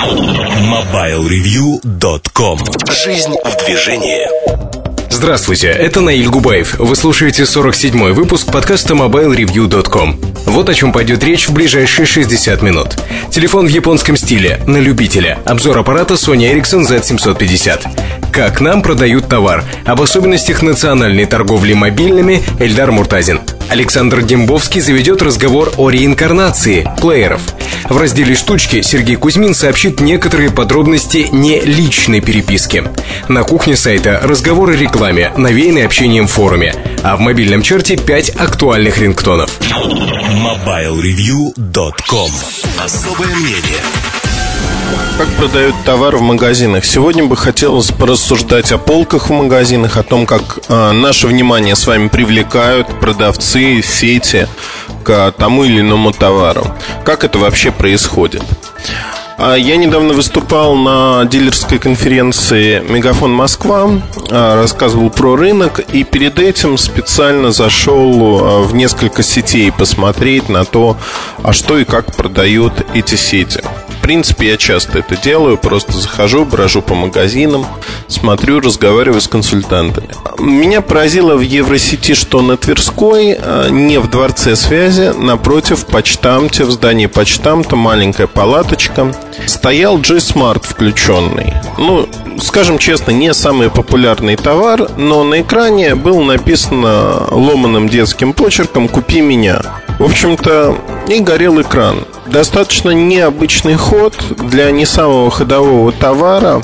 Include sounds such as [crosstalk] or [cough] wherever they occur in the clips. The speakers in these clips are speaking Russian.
MobileReview.com Жизнь в движении Здравствуйте, это Наиль Губаев. Вы слушаете 47-й выпуск подкаста MobileReview.com. Вот о чем пойдет речь в ближайшие 60 минут. Телефон в японском стиле, на любителя. Обзор аппарата Sony Ericsson Z750. Как нам продают товар. Об особенностях национальной торговли мобильными Эльдар Муртазин. Александр Дембовский заведет разговор о реинкарнации плееров. В разделе «Штучки» Сергей Кузьмин сообщит некоторые подробности не личной переписки. На кухне сайта разговоры о рекламе, навеянные общением в форуме. А в мобильном чарте 5 актуальных рингтонов. MobileReview.com Особое мнение как продают товар в магазинах. Сегодня бы хотелось порассуждать о полках в магазинах, о том, как э, наше внимание с вами привлекают продавцы, сети к тому или иному товару. Как это вообще происходит? А я недавно выступал на дилерской конференции «Мегафон Москва», а, рассказывал про рынок, и перед этим специально зашел в несколько сетей посмотреть на то, а что и как продают эти сети принципе, я часто это делаю. Просто захожу, брожу по магазинам, смотрю, разговариваю с консультантами. Меня поразило в Евросети, что на Тверской, а, не в Дворце связи, напротив почтамте, в здании почтамта, маленькая палаточка, стоял G-Smart включенный. Ну, скажем честно, не самый популярный товар, но на экране было написано ломаным детским почерком «Купи меня». В общем-то, и горел экран. Достаточно необычный ход для не самого ходового товара.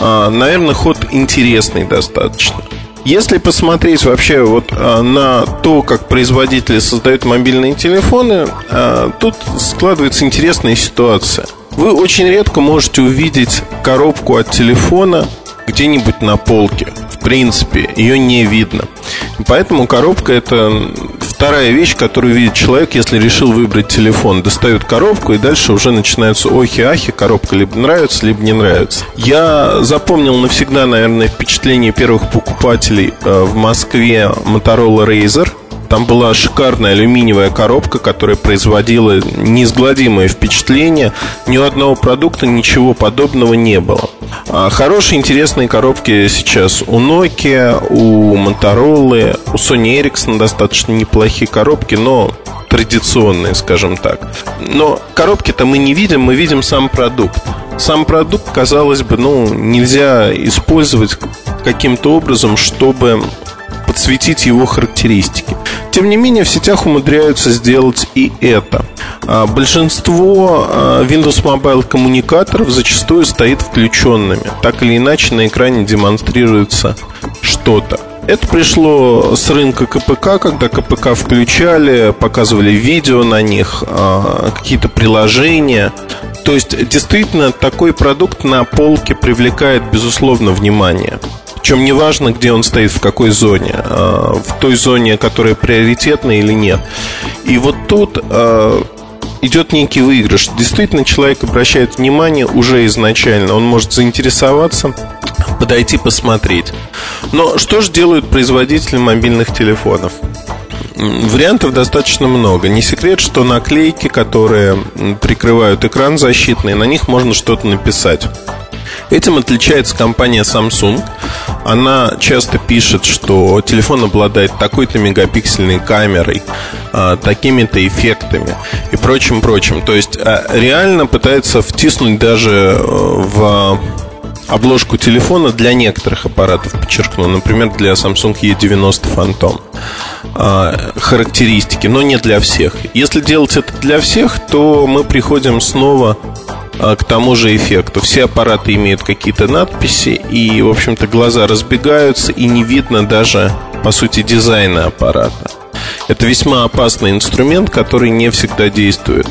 А, наверное, ход интересный достаточно. Если посмотреть вообще вот а, на то, как производители создают мобильные телефоны, а, тут складывается интересная ситуация. Вы очень редко можете увидеть коробку от телефона где-нибудь на полке. Принципе, ее не видно. Поэтому коробка это вторая вещь, которую видит человек, если решил выбрать телефон. Достают коробку, и дальше уже начинаются охи-ахи. Коробка либо нравится, либо не нравится. Я запомнил навсегда, наверное, впечатление первых покупателей э, в Москве Motorola Razer – там была шикарная алюминиевая коробка, которая производила неизгладимое впечатление. Ни у одного продукта ничего подобного не было. А хорошие, интересные коробки сейчас у Nokia, у Motorola, у Sony Ericsson достаточно неплохие коробки, но традиционные, скажем так. Но коробки-то мы не видим, мы видим сам продукт. Сам продукт, казалось бы, ну, нельзя использовать каким-то образом, чтобы подсветить его характеристики. Тем не менее, в сетях умудряются сделать и это. А большинство а, Windows Mobile коммуникаторов зачастую стоит включенными. Так или иначе на экране демонстрируется что-то. Это пришло с рынка КПК, когда КПК включали, показывали видео на них, а, какие-то приложения. То есть, действительно, такой продукт на полке привлекает, безусловно, внимание. Причем не важно, где он стоит, в какой зоне, а, в той зоне, которая приоритетна или нет. И вот тут а, идет некий выигрыш. Действительно, человек обращает внимание уже изначально. Он может заинтересоваться, подойти посмотреть. Но что же делают производители мобильных телефонов? Вариантов достаточно много. Не секрет, что наклейки, которые прикрывают экран защитный, на них можно что-то написать. Этим отличается компания Samsung. Она часто пишет, что телефон обладает такой-то мегапиксельной камерой, а, такими-то эффектами и прочим-прочим. То есть а, реально пытается втиснуть даже э, в обложку телефона для некоторых аппаратов, подчеркну, например, для Samsung E90 Phantom а, характеристики, но не для всех. Если делать это для всех, то мы приходим снова к тому же эффекту. Все аппараты имеют какие-то надписи, и, в общем-то, глаза разбегаются, и не видно даже, по сути, дизайна аппарата. Это весьма опасный инструмент, который не всегда действует.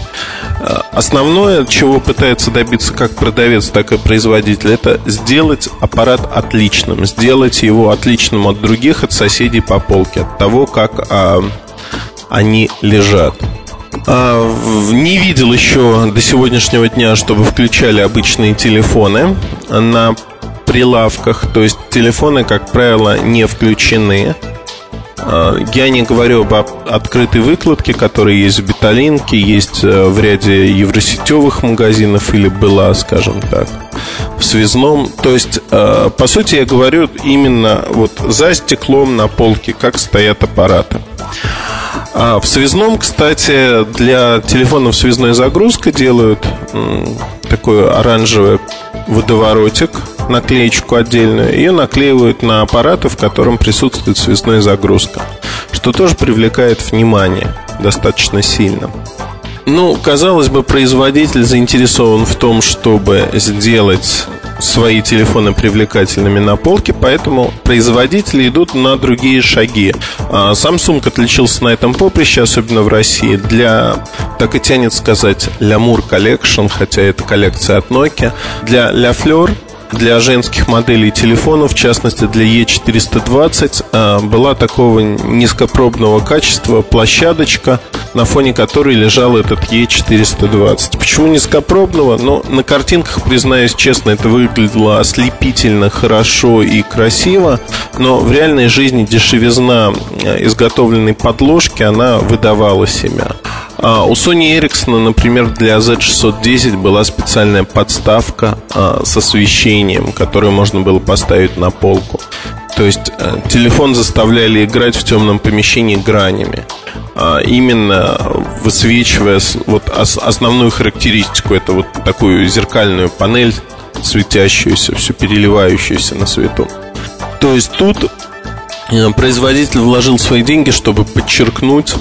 А, основное, чего пытается добиться как продавец, так и производитель, это сделать аппарат отличным, сделать его отличным от других, от соседей по полке, от того, как а, они лежат. А, не видел еще до сегодняшнего дня, чтобы включали обычные телефоны на прилавках. То есть телефоны, как правило, не включены. А, я не говорю об открытой выкладке, которая есть в Беталинке, есть э, в ряде евросетевых магазинов или была, скажем так, в связном. То есть, э, по сути, я говорю именно вот за стеклом на полке, как стоят аппараты. А в связном, кстати, для телефонов связной загрузка делают такой оранжевый водоворотик, наклеечку отдельную, ее наклеивают на аппараты, в котором присутствует связная загрузка, что тоже привлекает внимание достаточно сильно. Ну, казалось бы, производитель заинтересован в том, чтобы сделать свои телефоны привлекательными на полке, поэтому производители идут на другие шаги. А Samsung отличился на этом поприще, особенно в России, для, так и тянет сказать, Lamour Collection, хотя это коллекция от Nokia, для La Fleur для женских моделей телефонов, в частности для E420, а, была такого низкопробного качества площадочка, на фоне которой лежал этот E420. Почему низкопробного? Ну, на картинках, признаюсь честно, это выглядело ослепительно хорошо и красиво, но в реальной жизни дешевизна а, изготовленной подложки, она выдавала себя. А у Sony Ericsson, например, для Z610 была специальная подставка а, с освещением, которую можно было поставить на полку. То есть э, телефон заставляли играть в темном помещении гранями. А, именно высвечивая вот основную характеристику, это вот такую зеркальную панель, светящуюся, все переливающуюся на свету. То есть тут э, производитель вложил свои деньги, чтобы подчеркнуть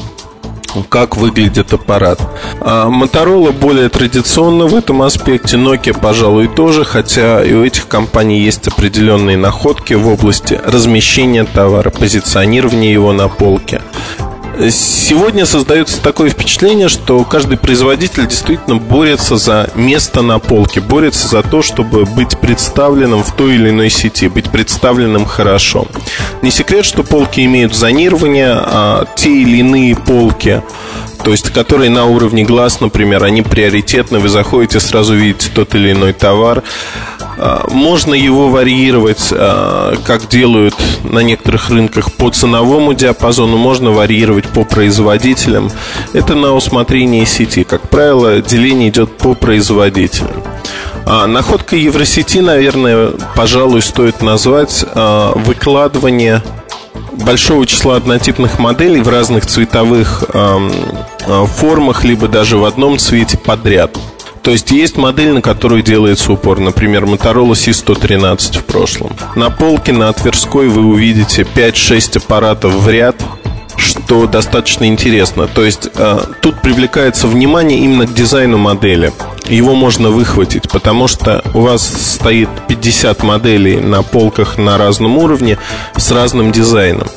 как выглядит аппарат. А Motorola более традиционно в этом аспекте, Nokia, пожалуй, тоже, хотя и у этих компаний есть определенные находки в области размещения товара, позиционирования его на полке. Сегодня создается такое впечатление, что каждый производитель действительно борется за место на полке, борется за то, чтобы быть представленным в той или иной сети, быть представленным хорошо. Не секрет, что полки имеют зонирование, а те или иные полки то есть которые на уровне глаз, например, они приоритетны, вы заходите, сразу видите тот или иной товар. А, можно его варьировать, а, как делают на некоторых рынках, по ценовому диапазону, можно варьировать по производителям. Это на усмотрение сети. Как правило, деление идет по производителям. А находка Евросети, наверное, пожалуй, стоит назвать а, выкладывание большого числа однотипных моделей в разных цветовых формах, либо даже в одном цвете подряд. То есть есть модель, на которую делается упор, например, Motorola C113 в прошлом. На полке на Тверской вы увидите 5-6 аппаратов в ряд, что достаточно интересно. То есть э, тут привлекается внимание именно к дизайну модели. Его можно выхватить, потому что у вас стоит 50 моделей на полках на разном уровне с разным дизайном.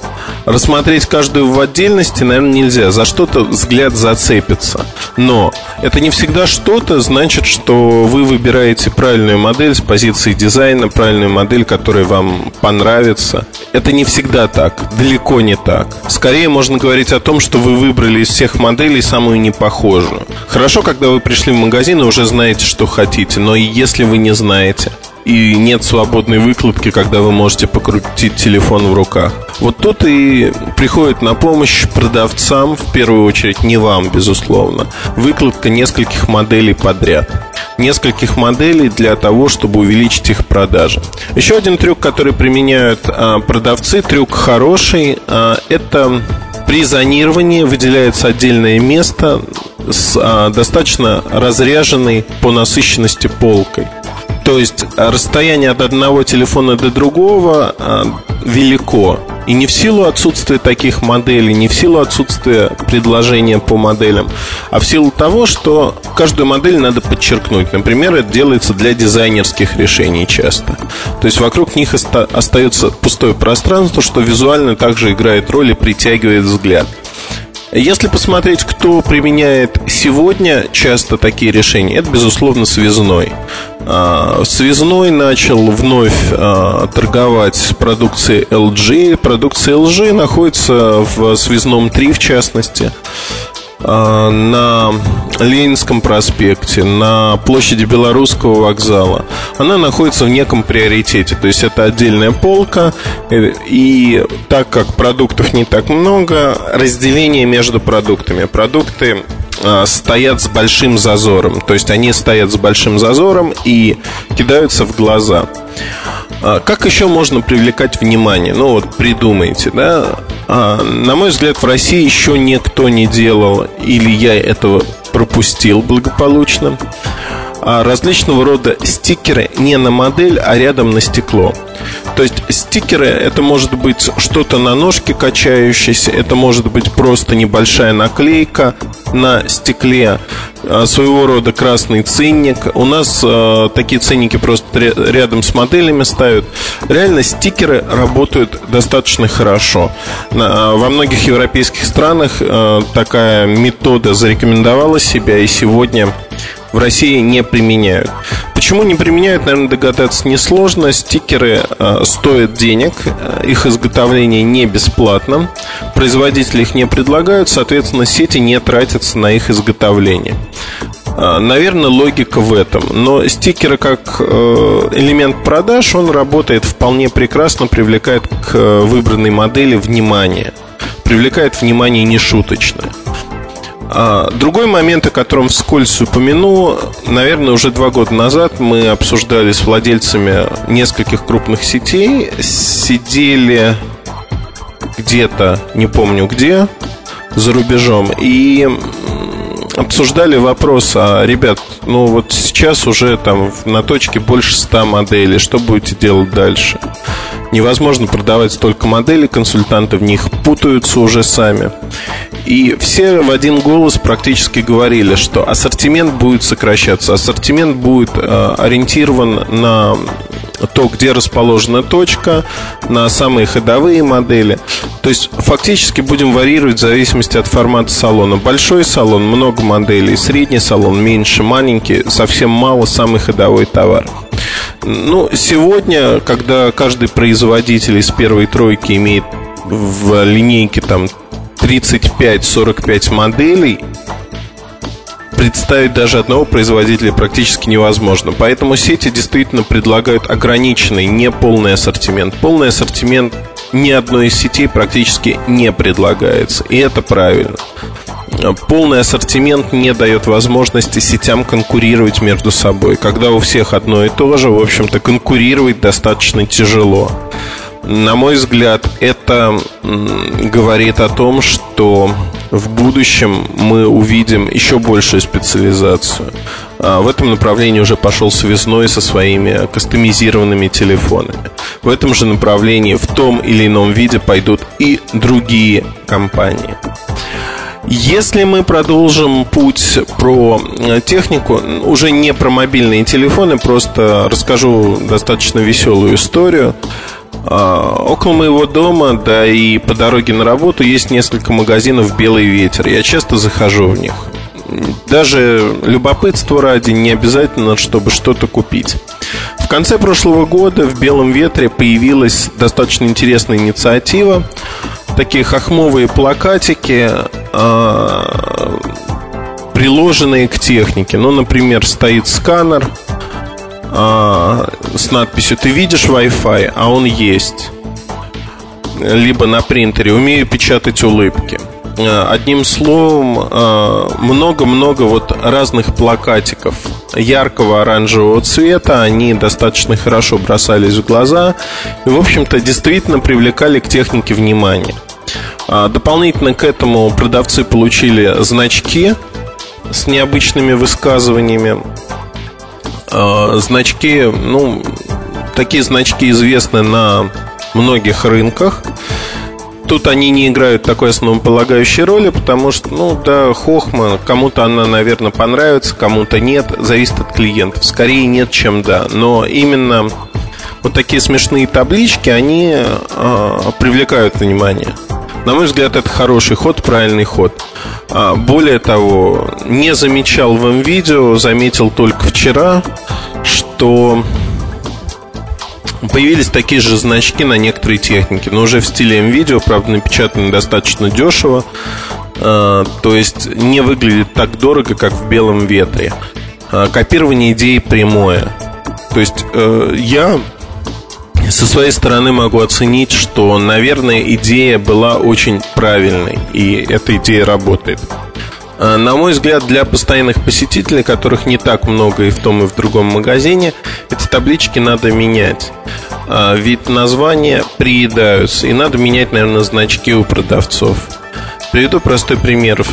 Рассмотреть каждую в отдельности, наверное, нельзя. За что-то взгляд зацепится. Но это не всегда что-то значит, что вы выбираете правильную модель с позиции дизайна, правильную модель, которая вам понравится. Это не всегда так, далеко не так. Скорее можно говорить о том, что вы выбрали из всех моделей самую непохожую. Хорошо, когда вы пришли в магазин и уже знаете, что хотите, но если вы не знаете, и нет свободной выкладки, когда вы можете покрутить телефон в руках. Вот тут и приходит на помощь продавцам, в первую очередь не вам, безусловно, выкладка нескольких моделей подряд. Нескольких моделей для того, чтобы увеличить их продажи. Еще один трюк, который применяют а, продавцы, трюк хороший, а, это при зонировании выделяется отдельное место с а, достаточно разряженной по насыщенности полкой. То есть расстояние от одного телефона до другого а, велико. И не в силу отсутствия таких моделей, не в силу отсутствия предложения по моделям, а в силу того, что каждую модель надо подчеркнуть. Например, это делается для дизайнерских решений часто. То есть вокруг них остается пустое пространство, что визуально также играет роль и притягивает взгляд. Если посмотреть, кто применяет сегодня часто такие решения, это, безусловно, связной. А, связной начал вновь а, торговать продукцией LG. Продукция LG находится в связном 3, в частности. А, на Ленинском проспекте, на площади Белорусского вокзала, она находится в неком приоритете. То есть это отдельная полка, э, и так как продуктов не так много, разделение между продуктами. Продукты а, стоят с большим зазором. То есть они стоят с большим зазором и кидаются в глаза. А, как еще можно привлекать внимание? Ну вот придумайте, да? А, на мой взгляд, в России еще никто не делал, или я этого пропустил благополучно. Различного рода стикеры не на модель, а рядом на стекло. То есть стикеры это может быть что-то на ножке качающееся, это может быть просто небольшая наклейка на стекле, а, своего рода красный ценник. У нас э, такие ценники просто рядом с моделями ставят. Реально стикеры работают достаточно хорошо. На, во многих европейских странах э, такая метода зарекомендовала себя, и сегодня в России не применяют. Почему не применяют, наверное, догадаться несложно. Стикеры э, стоят денег, э, их изготовление не бесплатно, производители их не предлагают, соответственно, сети не тратятся на их изготовление. Э, наверное, логика в этом. Но стикеры как э, элемент продаж, он работает вполне прекрасно, привлекает к выбранной модели внимание. Привлекает внимание нешуточное. А, другой момент, о котором вскользь упомяну, наверное, уже два года назад мы обсуждали с владельцами нескольких крупных сетей, сидели где-то, не помню где, за рубежом, и обсуждали вопрос, а, ребят, ну вот сейчас уже там на точке больше 100 моделей, что будете делать дальше? Невозможно продавать столько моделей, консультанты в них путаются уже сами. И все в один голос практически говорили, что ассортимент будет сокращаться, ассортимент будет э, ориентирован на то, где расположена точка, на самые ходовые модели. То есть фактически будем варьировать в зависимости от формата салона. Большой салон, много моделей, средний салон, меньше, маленький, совсем мало, самый ходовой товар. Ну, сегодня, когда каждый производитель из первой тройки имеет в линейке там 35-45 моделей, представить даже одного производителя практически невозможно. Поэтому сети действительно предлагают ограниченный, не полный ассортимент. Полный ассортимент ни одной из сетей практически не предлагается. И это правильно. Полный ассортимент не дает возможности сетям конкурировать между собой. Когда у всех одно и то же, в общем-то, конкурировать достаточно тяжело. На мой взгляд, это говорит о том, что в будущем мы увидим еще большую специализацию. А в этом направлении уже пошел связной со своими кастомизированными телефонами. В этом же направлении в том или ином виде пойдут и другие компании. Если мы продолжим путь про э, технику, уже не про мобильные телефоны, просто расскажу достаточно веселую историю. А, около моего дома, да и по дороге на работу есть несколько магазинов «Белый ветер». Я часто захожу в них. Даже любопытство ради не обязательно, чтобы что-то купить. В конце прошлого года в «Белом ветре» появилась достаточно интересная инициатива. Такие хохмовые плакатики, а, приложенные к технике. Ну, например, стоит сканер – а, с надписью «Ты видишь Wi-Fi?» А он есть Либо на принтере «Умею печатать улыбки» а, Одним словом, а, много-много вот разных плакатиков яркого оранжевого цвета. Они достаточно хорошо бросались в глаза и, в общем-то, действительно привлекали к технике внимание. Дополнительно к этому продавцы получили значки с необычными высказываниями. Э, значки, ну, такие значки известны на многих рынках. Тут они не играют такой основополагающей роли, потому что, ну, да, хохма, кому-то она, наверное, понравится, кому-то нет, зависит от клиентов. Скорее нет, чем да. Но именно вот такие смешные таблички, они э, привлекают внимание. На мой взгляд, это хороший ход, правильный ход. А, более того, не замечал в видео, заметил только вчера, что появились такие же значки на некоторые техники, но уже в стиле видео, правда, напечатаны достаточно дешево. То есть не выглядит так дорого, как в белом ветре. Копирование идеи прямое. То есть я со своей стороны могу оценить, что, наверное, идея была очень правильной, и эта идея работает. А, на мой взгляд, для постоянных посетителей, которых не так много и в том, и в другом магазине, эти таблички надо менять. А, ведь названия приедаются, и надо менять, наверное, значки у продавцов. Приведу простой пример.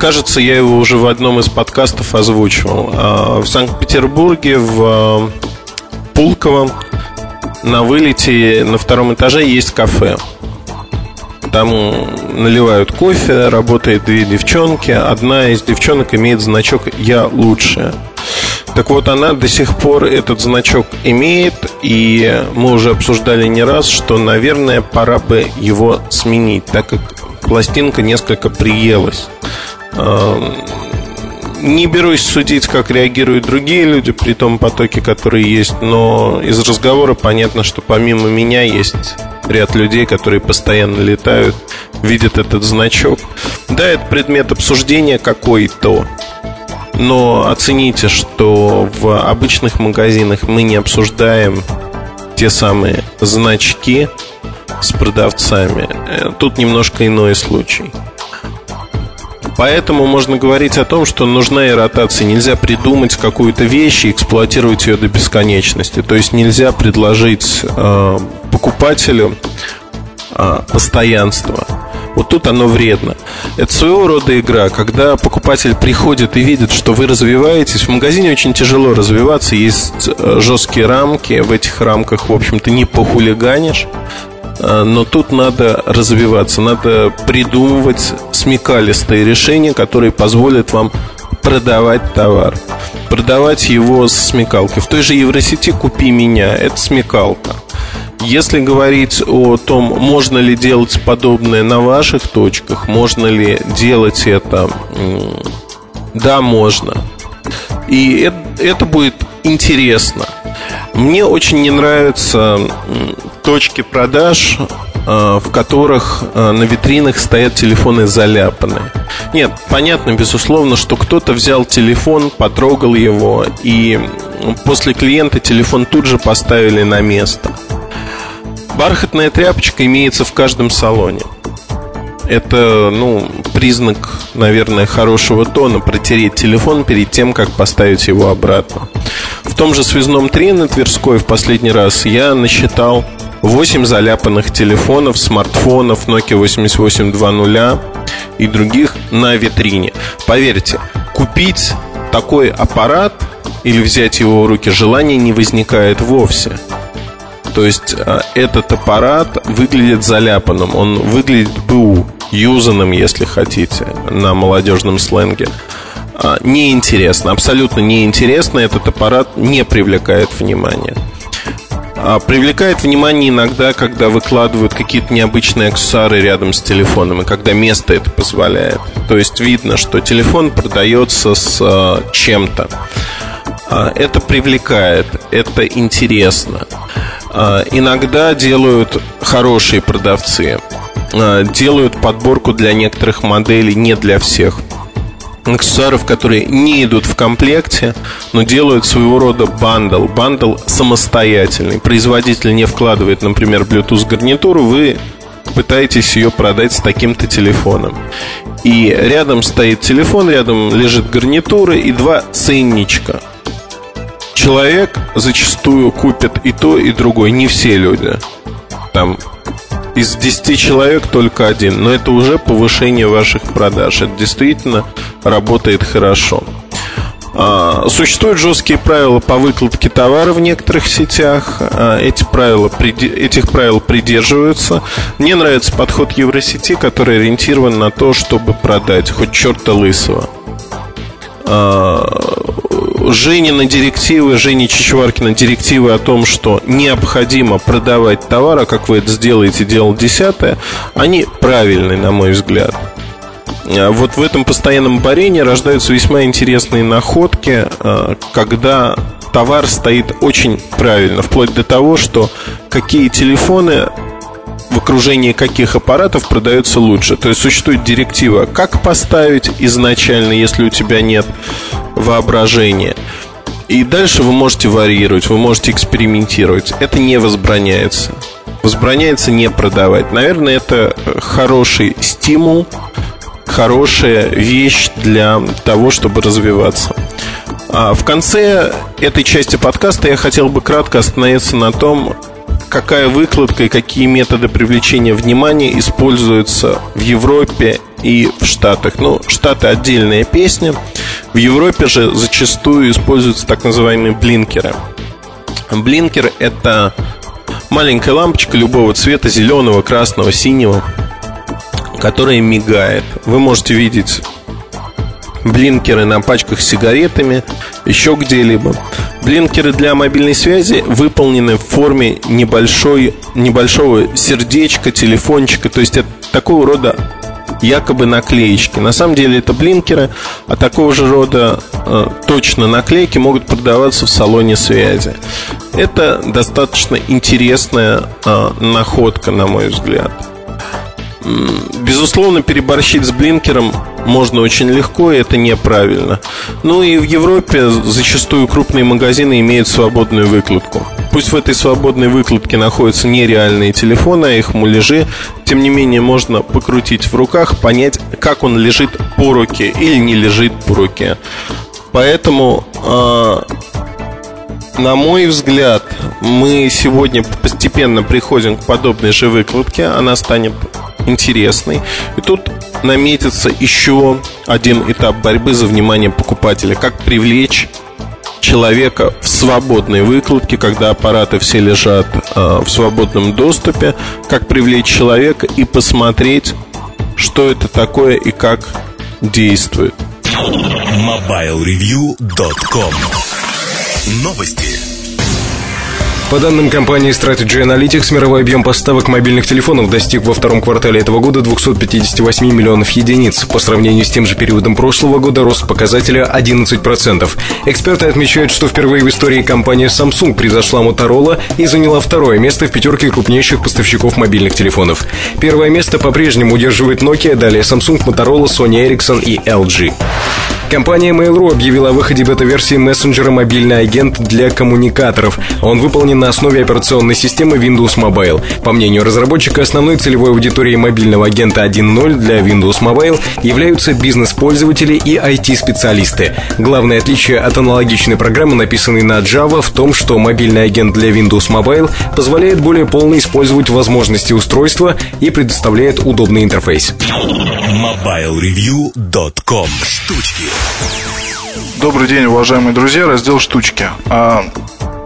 Кажется, я его уже в одном из подкастов озвучивал. А, в Санкт-Петербурге, в Пулково, на вылете на втором этаже есть кафе. Там наливают кофе, работает две девчонки. Одна из девчонок имеет значок «Я лучшая». Так вот, она до сих пор этот значок имеет, и мы уже обсуждали не раз, что, наверное, пора бы его сменить, так как пластинка несколько приелась. Не берусь судить, как реагируют другие люди при том потоке, который есть, но из разговора понятно, что помимо меня есть ряд людей, которые постоянно летают, видят этот значок. Да, это предмет обсуждения какой-то, но оцените, что в обычных магазинах мы не обсуждаем те самые значки с продавцами. Э, тут немножко иной случай. Поэтому можно говорить о том, что нужна и ротация. Нельзя придумать какую-то вещь и эксплуатировать ее до бесконечности. То есть нельзя предложить э, покупателю э, постоянство. Вот тут оно вредно. Это своего рода игра, когда покупатель приходит и видит, что вы развиваетесь. В магазине очень тяжело развиваться, есть э, жесткие рамки. В этих рамках, в общем-то, не похулиганишь. Э, но тут надо развиваться, надо придумывать смекалистые решения, которые позволят вам продавать товар. Продавать его с смекалкой. В той же Евросети «Купи меня» – это смекалка. Если говорить о том, можно ли делать подобное на ваших точках, можно ли делать это, да, можно. И это, это будет интересно. Мне очень не нравятся точки продаж, э, в которых э, на витринах стоят телефоны заляпанные. Нет, понятно, безусловно, что кто-то взял телефон, потрогал его, и после клиента телефон тут же поставили на место. Бархатная тряпочка имеется в каждом салоне. Это, ну, признак, наверное, хорошего тона протереть телефон перед тем, как поставить его обратно. В том же связном 3 на Тверской в последний раз я насчитал 8 заляпанных телефонов, смартфонов Nokia 8820 и других на витрине. Поверьте, купить такой аппарат или взять его в руки желания не возникает вовсе. То есть а, этот аппарат выглядит заляпанным, он выглядит БУ, юзанным, если хотите, на молодежном сленге. А, неинтересно, абсолютно неинтересно, этот аппарат не привлекает внимания. А привлекает внимание иногда, когда выкладывают какие-то необычные аксессуары рядом с телефоном, и когда место это позволяет. То есть видно, что телефон продается с э, чем-то. Э, это привлекает, это интересно. Иногда делают хорошие продавцы, делают подборку для некоторых моделей, не для всех аксессуаров, которые не идут в комплекте, но делают своего рода bundle. Bundle самостоятельный. Производитель не вкладывает, например, Bluetooth гарнитуру, вы пытаетесь ее продать с таким-то телефоном. И рядом стоит телефон, рядом лежит гарнитура и два ценничка. Человек зачастую купит и то, и другое. Не все люди. Там из 10 человек только один. Но это уже повышение ваших продаж. Это действительно работает хорошо. А, существуют жесткие правила по выкладке товара в некоторых сетях. А, эти правила, этих правил придерживаются. Мне нравится подход Евросети, который ориентирован на то, чтобы продать хоть черта лысого. Женина директивы, Жени Чичваркина директивы о том, что необходимо продавать товар, а как вы это сделаете, делал десятое, они правильные, на мой взгляд. А вот в этом постоянном борении рождаются весьма интересные находки, а, когда товар стоит очень правильно, вплоть до того, что какие телефоны окружении каких аппаратов продается лучше. То есть существует директива, как поставить изначально, если у тебя нет воображения. И дальше вы можете варьировать, вы можете экспериментировать. Это не возбраняется. Возбраняется не продавать. Наверное, это хороший стимул, хорошая вещь для того, чтобы развиваться. А в конце этой части подкаста я хотел бы кратко остановиться на том, какая выкладка и какие методы привлечения внимания используются в Европе и в Штатах. Ну, Штаты отдельная песня. В Европе же зачастую используются так называемые блинкеры. Блинкер – это маленькая лампочка любого цвета, зеленого, красного, синего, которая мигает. Вы можете видеть блинкеры на пачках с сигаретами, еще где-либо. Блинкеры для мобильной связи выполнены в форме небольшой, небольшого сердечка, телефончика, то есть это такого рода якобы наклеечки. На самом деле это блинкеры, а такого же рода э, точно наклейки могут продаваться в салоне связи. Это достаточно интересная э, находка, на мой взгляд. Безусловно, переборщить с блинкером можно очень легко, и это неправильно. Ну и в Европе зачастую крупные магазины имеют свободную выкладку. Пусть в этой свободной выкладке находятся нереальные телефоны, а их муляжи, тем не менее можно покрутить в руках, понять, как он лежит по руке или не лежит по руке. Поэтому э, на мой взгляд, мы сегодня постепенно приходим к подобной же выкладке. Она станет интересный. И тут наметится еще один этап борьбы за внимание покупателя. Как привлечь человека в свободной выкладке, когда аппараты все лежат э, в свободном доступе, как привлечь человека и посмотреть, что это такое и как действует. MobileReview.com Новости. По данным компании Strategy Analytics, мировой объем поставок мобильных телефонов достиг во втором квартале этого года 258 миллионов единиц. По сравнению с тем же периодом прошлого года рост показателя 11%. Эксперты отмечают, что впервые в истории компания Samsung превзошла Motorola и заняла второе место в пятерке крупнейших поставщиков мобильных телефонов. Первое место по-прежнему удерживает Nokia, далее Samsung, Motorola, Sony Ericsson и LG. Компания Mail.ru объявила о выходе бета-версии мессенджера «Мобильный агент» для коммуникаторов. Он выполнен на основе операционной системы Windows Mobile. По мнению разработчика, основной целевой аудиторией мобильного агента 1.0 для Windows Mobile являются бизнес-пользователи и IT-специалисты. Главное отличие от аналогичной программы, написанной на Java, в том, что мобильный агент для Windows Mobile позволяет более полно использовать возможности устройства и предоставляет удобный интерфейс. MobileReview.com Штучки Добрый день, уважаемые друзья, раздел «Штучки». А,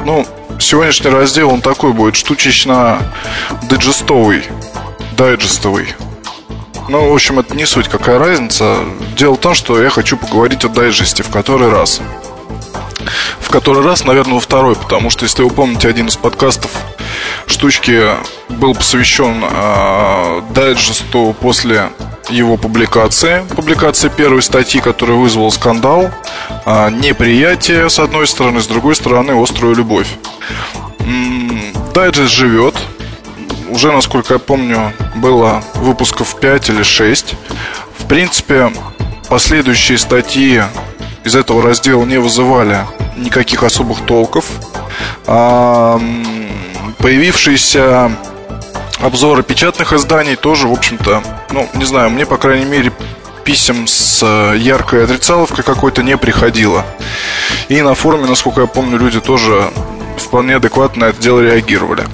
ну, сегодняшний раздел, он такой будет, штучечно-диджестовый, дайджестовый. Ну, в общем, это не суть, какая разница. Дело в том, что я хочу поговорить о дайджесте в который раз. В который раз, наверное, во второй, потому что, если вы помните, один из подкастов штучки был посвящен э, дайджесту после его публикации, публикации первой статьи, которая вызвала скандал, э, неприятие с одной стороны, с другой стороны острую любовь. Дайджест живет, уже, насколько я помню, было выпусков 5 или 6. В принципе, последующие статьи из этого раздела не вызывали никаких особых толков. А, появившиеся обзоры печатных изданий тоже, в общем-то, ну, не знаю, мне, по крайней мере, писем с э, яркой отрицаловкой какой-то не приходило. И на форуме, насколько я помню, люди тоже вполне адекватно на это дело реагировали.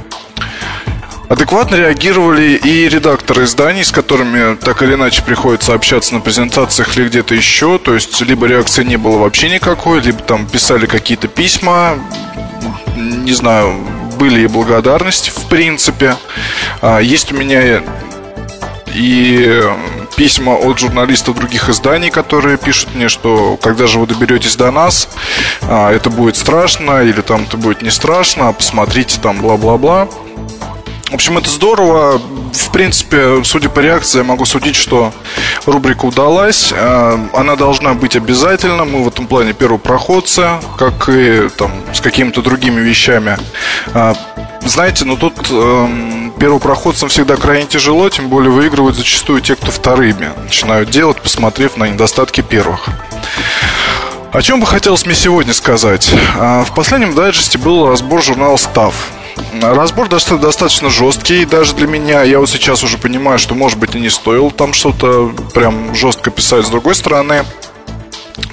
Адекватно реагировали и редакторы изданий, с которыми так или иначе приходится общаться на презентациях или где-то еще. То есть, либо реакции не было вообще никакой, либо там писали какие-то письма, не знаю, были и благодарности, в принципе. А, есть у меня и письма от журналистов других изданий, которые пишут мне, что когда же вы доберетесь до нас, а, это будет страшно, или там это будет не страшно, посмотрите там бла-бла-бла. В общем, это здорово. В принципе, судя по реакции, я могу судить, что рубрика удалась. А, она должна быть обязательно. Мы в этом плане первопроходцы, как и там, с какими-то другими вещами. А, знаете, ну тут эм, первопроходцам всегда крайне тяжело, тем более выигрывают зачастую те, кто вторыми начинают делать, посмотрев на недостатки первых. О чем бы хотелось мне сегодня сказать? А, в последнем дайджесте был разбор журнала «Став». Разбор достаточно жесткий даже для меня. Я вот сейчас уже понимаю, что, может быть, и не стоило там что-то прям жестко писать. С другой стороны,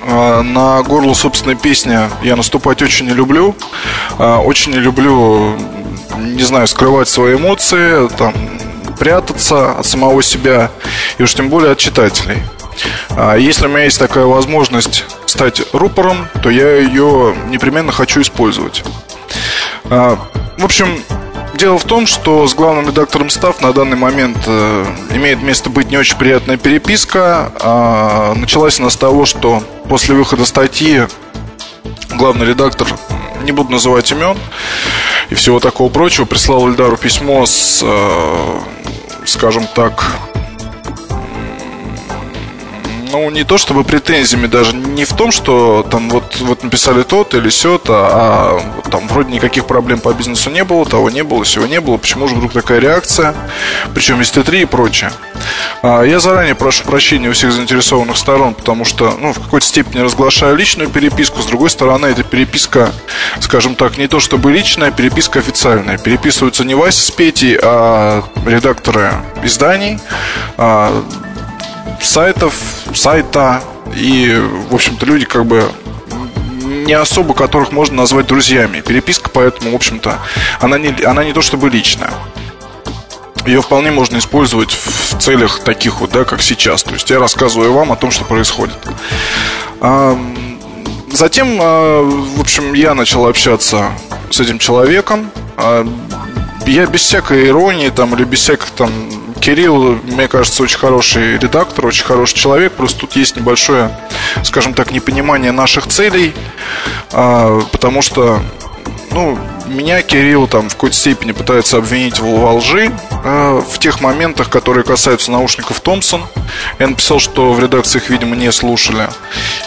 а, на горло собственной песни я наступать очень не люблю. А, очень не люблю, не знаю, скрывать свои эмоции, там, прятаться от самого себя и уж тем более от читателей. А, если у меня есть такая возможность стать рупором, то я ее непременно хочу использовать. В общем, Дело в том, что с главным редактором став на данный момент э, имеет место быть не очень приятная переписка. А, началась она с того, что после выхода статьи главный редактор, не буду называть имен и всего такого прочего, прислал Эльдару письмо с, э, скажем так, ну, не то чтобы претензиями даже не в том, что там вот, вот написали тот или сё а там вроде никаких проблем по бизнесу не было, того не было, всего не было. Почему же вдруг такая реакция? Причем есть Т3 и прочее. А, я заранее прошу прощения у всех заинтересованных сторон, потому что, ну, в какой-то степени разглашаю личную переписку. С другой стороны, эта переписка, скажем так, не то чтобы личная, переписка официальная. Переписываются не Вася с Петей, а редакторы изданий, а, сайтов, сайта и, в общем-то, люди как бы не особо которых можно назвать друзьями. Переписка, поэтому, в общем-то, она не, она не то чтобы личная. Ее вполне можно использовать в целях таких вот, да, как сейчас. То есть я рассказываю вам о том, что происходит. Затем, а, в общем, я начал общаться с этим человеком. А, я без всякой иронии там, или без всяких там Кирилл, мне кажется, очень хороший редактор, очень хороший человек. Просто тут есть небольшое, скажем так, непонимание наших целей, а, потому что, ну, меня Кирилл там в какой-то степени пытается обвинить во лжи э, в тех моментах, которые касаются наушников Томпсон. Я написал, что в редакции их, видимо, не слушали.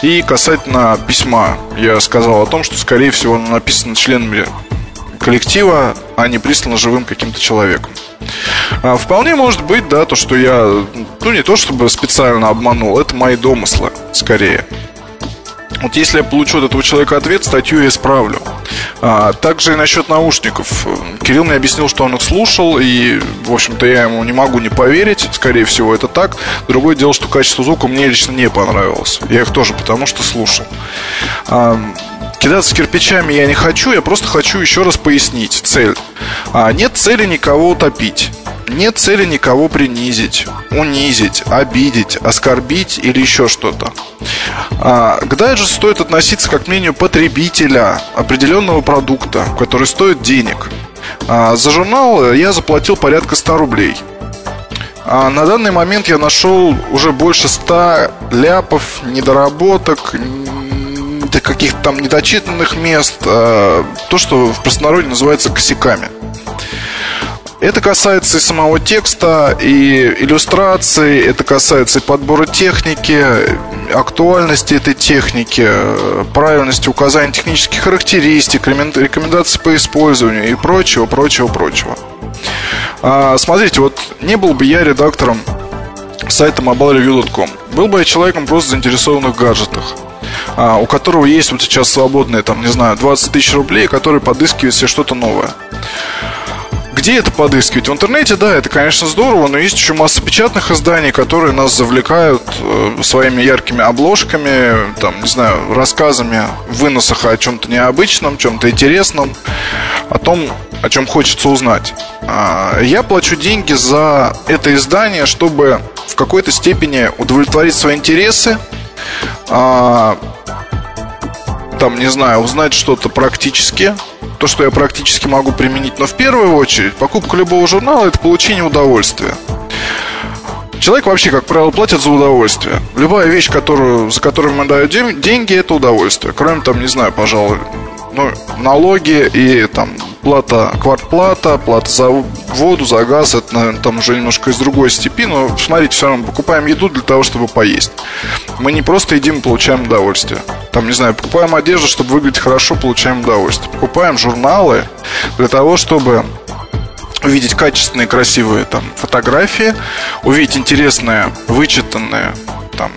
И касательно письма, я сказал о том, что, скорее всего, оно написано членами коллектива, а не прислано живым каким-то человеком. А, вполне может быть, да, то, что я, ну, не то чтобы специально обманул, это мои домыслы, скорее. Вот если я получу от этого человека ответ, статью я исправлю. А, также и насчет наушников. Кирилл мне объяснил, что он их слушал, и, в общем-то, я ему не могу не поверить. Скорее всего, это так. Другое дело, что качество звука мне лично не понравилось. Я их тоже потому что слушал. А, Кидаться кирпичами я не хочу, я просто хочу еще раз пояснить цель. А, нет цели никого утопить. Нет цели никого принизить, унизить, обидеть, оскорбить или еще что-то. А, к дайджу стоит относиться как к мнению потребителя определенного продукта, который стоит денег. А, за журнал я заплатил порядка 100 рублей. А на данный момент я нашел уже больше 100 ляпов, недоработок, каких-то там недочитанных мест, а, то, что в простонародье называется косяками. Это касается и самого текста, и иллюстрации, это касается и подбора техники, актуальности этой техники, правильности указания технических характеристик, рекомендаций по использованию и прочего, прочего, прочего. А, смотрите, вот не был бы я редактором сайта mobilereview.com. Был бы я человеком просто заинтересованных в гаджетах у которого есть вот сейчас свободные, там, не знаю, 20 тысяч рублей, который подыскивает себе что-то новое. Где это подыскивать? В интернете, да, это, конечно, здорово, но есть еще масса печатных изданий, которые нас завлекают э, своими яркими обложками, там, не знаю, рассказами, выносах о чем-то необычном, чем-то интересном, о том, о чем хочется узнать. А, я плачу деньги за это издание, чтобы в какой-то степени удовлетворить свои интересы, а, там, не знаю, узнать что-то практически, то, что я практически могу применить. Но в первую очередь, покупка любого журнала – это получение удовольствия. Человек вообще, как правило, платит за удовольствие. Любая вещь, которую, за которую мы дают деньги, это удовольствие. Кроме, там, не знаю, пожалуй, ну, налоги и там плата, квартплата, плата за воду, за газ, это, наверное, там уже немножко из другой степи, но, смотрите, все равно покупаем еду для того, чтобы поесть. Мы не просто едим получаем удовольствие. Там, не знаю, покупаем одежду, чтобы выглядеть хорошо, получаем удовольствие. Покупаем журналы для того, чтобы увидеть качественные, красивые там фотографии, увидеть интересные, вычитанные там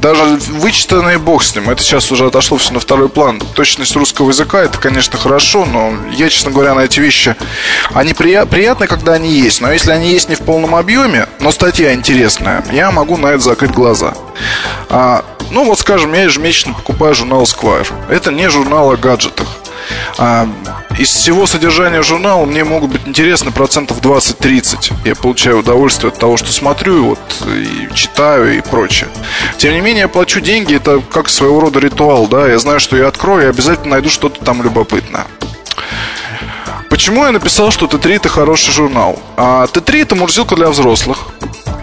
даже вычитанные бог с ним, это сейчас уже отошло все на второй план. Точность русского языка, это, конечно, хорошо, но я, честно говоря, на эти вещи, они прия- приятны, когда они есть. Но если они есть не в полном объеме, но статья интересная, я могу на это закрыть глаза. А, ну, вот, скажем, я ежемесячно покупаю журнал Squire. Это не журнал о гаджетах. А, из всего содержания журнала мне могут быть интересны процентов 20-30. Я получаю удовольствие от того, что смотрю, вот, и читаю и прочее. Тем не менее, я плачу деньги, это как своего рода ритуал, да. Я знаю, что я открою и обязательно найду что-то там любопытное. Почему я написал, что Т3 это хороший журнал? А, Т3 это мурзилка для взрослых.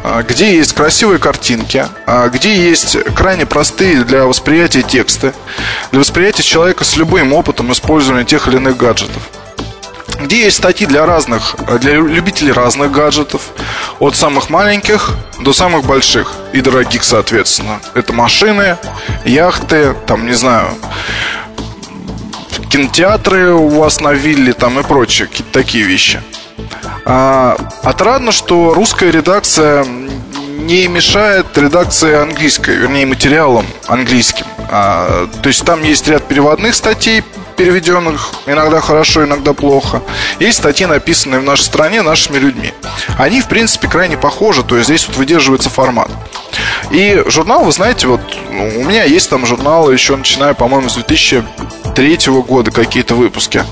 А, где есть красивые картинки, а, где есть крайне простые для восприятия тексты, для восприятия человека с любым опытом использования тех или иных гаджетов где есть статьи для разных, для любителей разных гаджетов, от самых маленьких до самых больших и дорогих, соответственно. Это машины, яхты, там, не знаю, кинотеатры у вас на вилле, там и прочие, какие-то такие вещи. А, отрадно, что русская редакция не мешает редакции английской, вернее, материалам английским. А, то есть там есть ряд переводных статей, переведенных иногда хорошо, иногда плохо. Есть статьи, написанные в нашей стране нашими людьми. Они, в принципе, крайне похожи, то есть здесь вот выдерживается формат. И журнал, вы знаете, вот ну, у меня есть там журналы еще начиная, по-моему, с 2003 года какие-то выпуски.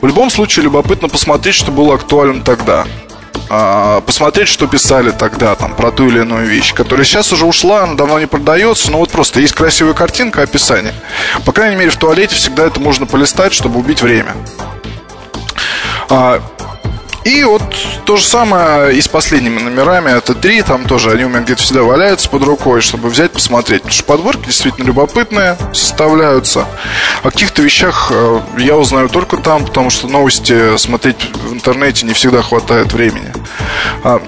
В любом случае, любопытно посмотреть, что было актуально тогда. А, посмотреть, что писали тогда там про ту или иную вещь, которая сейчас уже ушла, она давно не продается, но вот просто есть красивая картинка, описание. По крайней мере, в туалете всегда это можно полистать, чтобы убить время. И вот то же самое и с последними номерами. Это три, там тоже они у меня где-то всегда валяются под рукой, чтобы взять, посмотреть. Потому что подборки действительно любопытные, составляются. О каких-то вещах э, я узнаю только там, потому что новости смотреть в интернете не всегда хватает времени. А,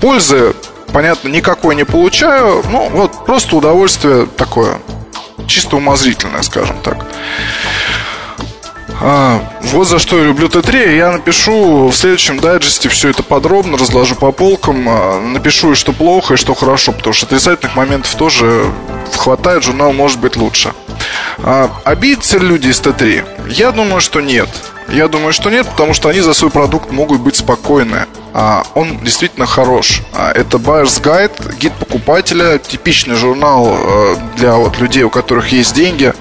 пользы, понятно, никакой не получаю. Ну, вот просто удовольствие такое, чисто умозрительное, скажем так. А, вот за что я люблю Т3. Я напишу в следующем дайджесте все это подробно, разложу по полкам. А, напишу и что плохо, и что хорошо, потому что отрицательных моментов тоже хватает, журнал может быть лучше. А, обидятся люди из Т3? Я думаю, что нет. Я думаю, что нет, потому что они за свой продукт могут быть спокойны. А, он действительно хорош. А, это Buyer's Guide, гид покупателя, типичный журнал а, для вот людей, у которых есть деньги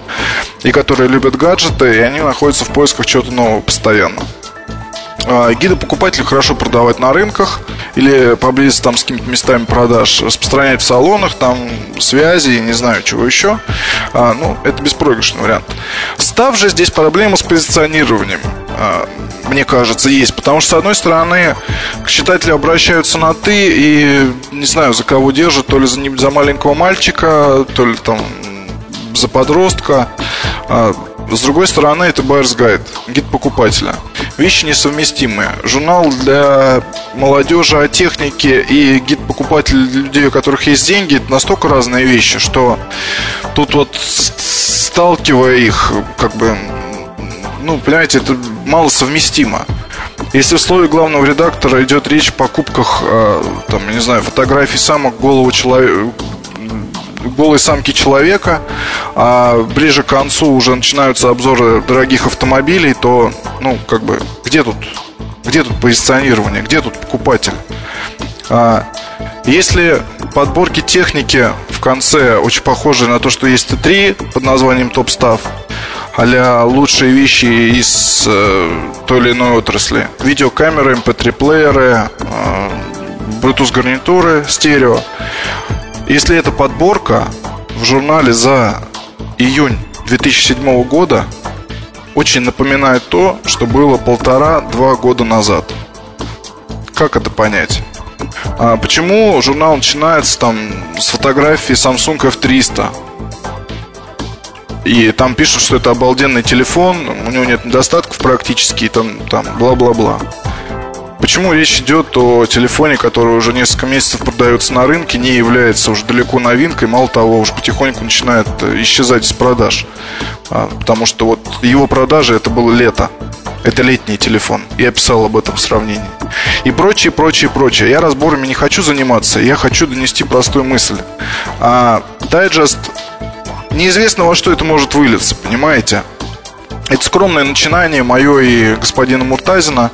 и которые любят гаджеты, и они находятся в поисках чего-то нового постоянно. А, гиды покупателей хорошо продавать на рынках или поблизости там с какими-то местами продаж, распространять в салонах, там связи, не знаю, чего еще. А, ну, это беспроигрышный вариант. Став же здесь проблема с позиционированием. А, мне кажется, есть. Потому что, с одной стороны, к читателю обращаются на «ты» и, не знаю, за кого держат, то ли за, за маленького мальчика, то ли там за подростка. А, с другой стороны, это Buyer's Guide, гид покупателя. Вещи несовместимые. Журнал для молодежи о технике и гид покупателя для людей, у которых есть деньги, это настолько разные вещи, что тут вот сталкивая их, как бы, ну, понимаете, это мало совместимо. Если в слове главного редактора идет речь о покупках, э, там, не знаю, фотографий самок голову человека, голой самки человека, а ближе к концу уже начинаются обзоры дорогих автомобилей, то, ну, как бы, где тут, где тут позиционирование, где тут покупатель? А, если подборки техники в конце очень похожи на то, что есть Т3 под названием Топ Став, а лучшие вещи из э, той или иной отрасли. Видеокамеры, MP3-плееры, э, Bluetooth гарнитуры, стерео. Если это подборка в журнале за июнь 2007 года, очень напоминает то, что было полтора-два года назад. Как это понять? А почему журнал начинается там с фотографии Samsung F300? И там пишут, что это обалденный телефон, у него нет недостатков практически, там, там, бла-бла-бла. Почему речь идет о телефоне, который уже несколько месяцев продается на рынке, не является уже далеко новинкой, мало того, уже потихоньку начинает э, исчезать из продаж. А, потому что вот его продажи это было лето. Это летний телефон. Я писал об этом в сравнении. И прочее, прочее, прочее. Я разборами не хочу заниматься. Я хочу донести простую мысль. А дайджест неизвестно во что это может вылиться, понимаете? Это скромное начинание мое и господина Муртазина,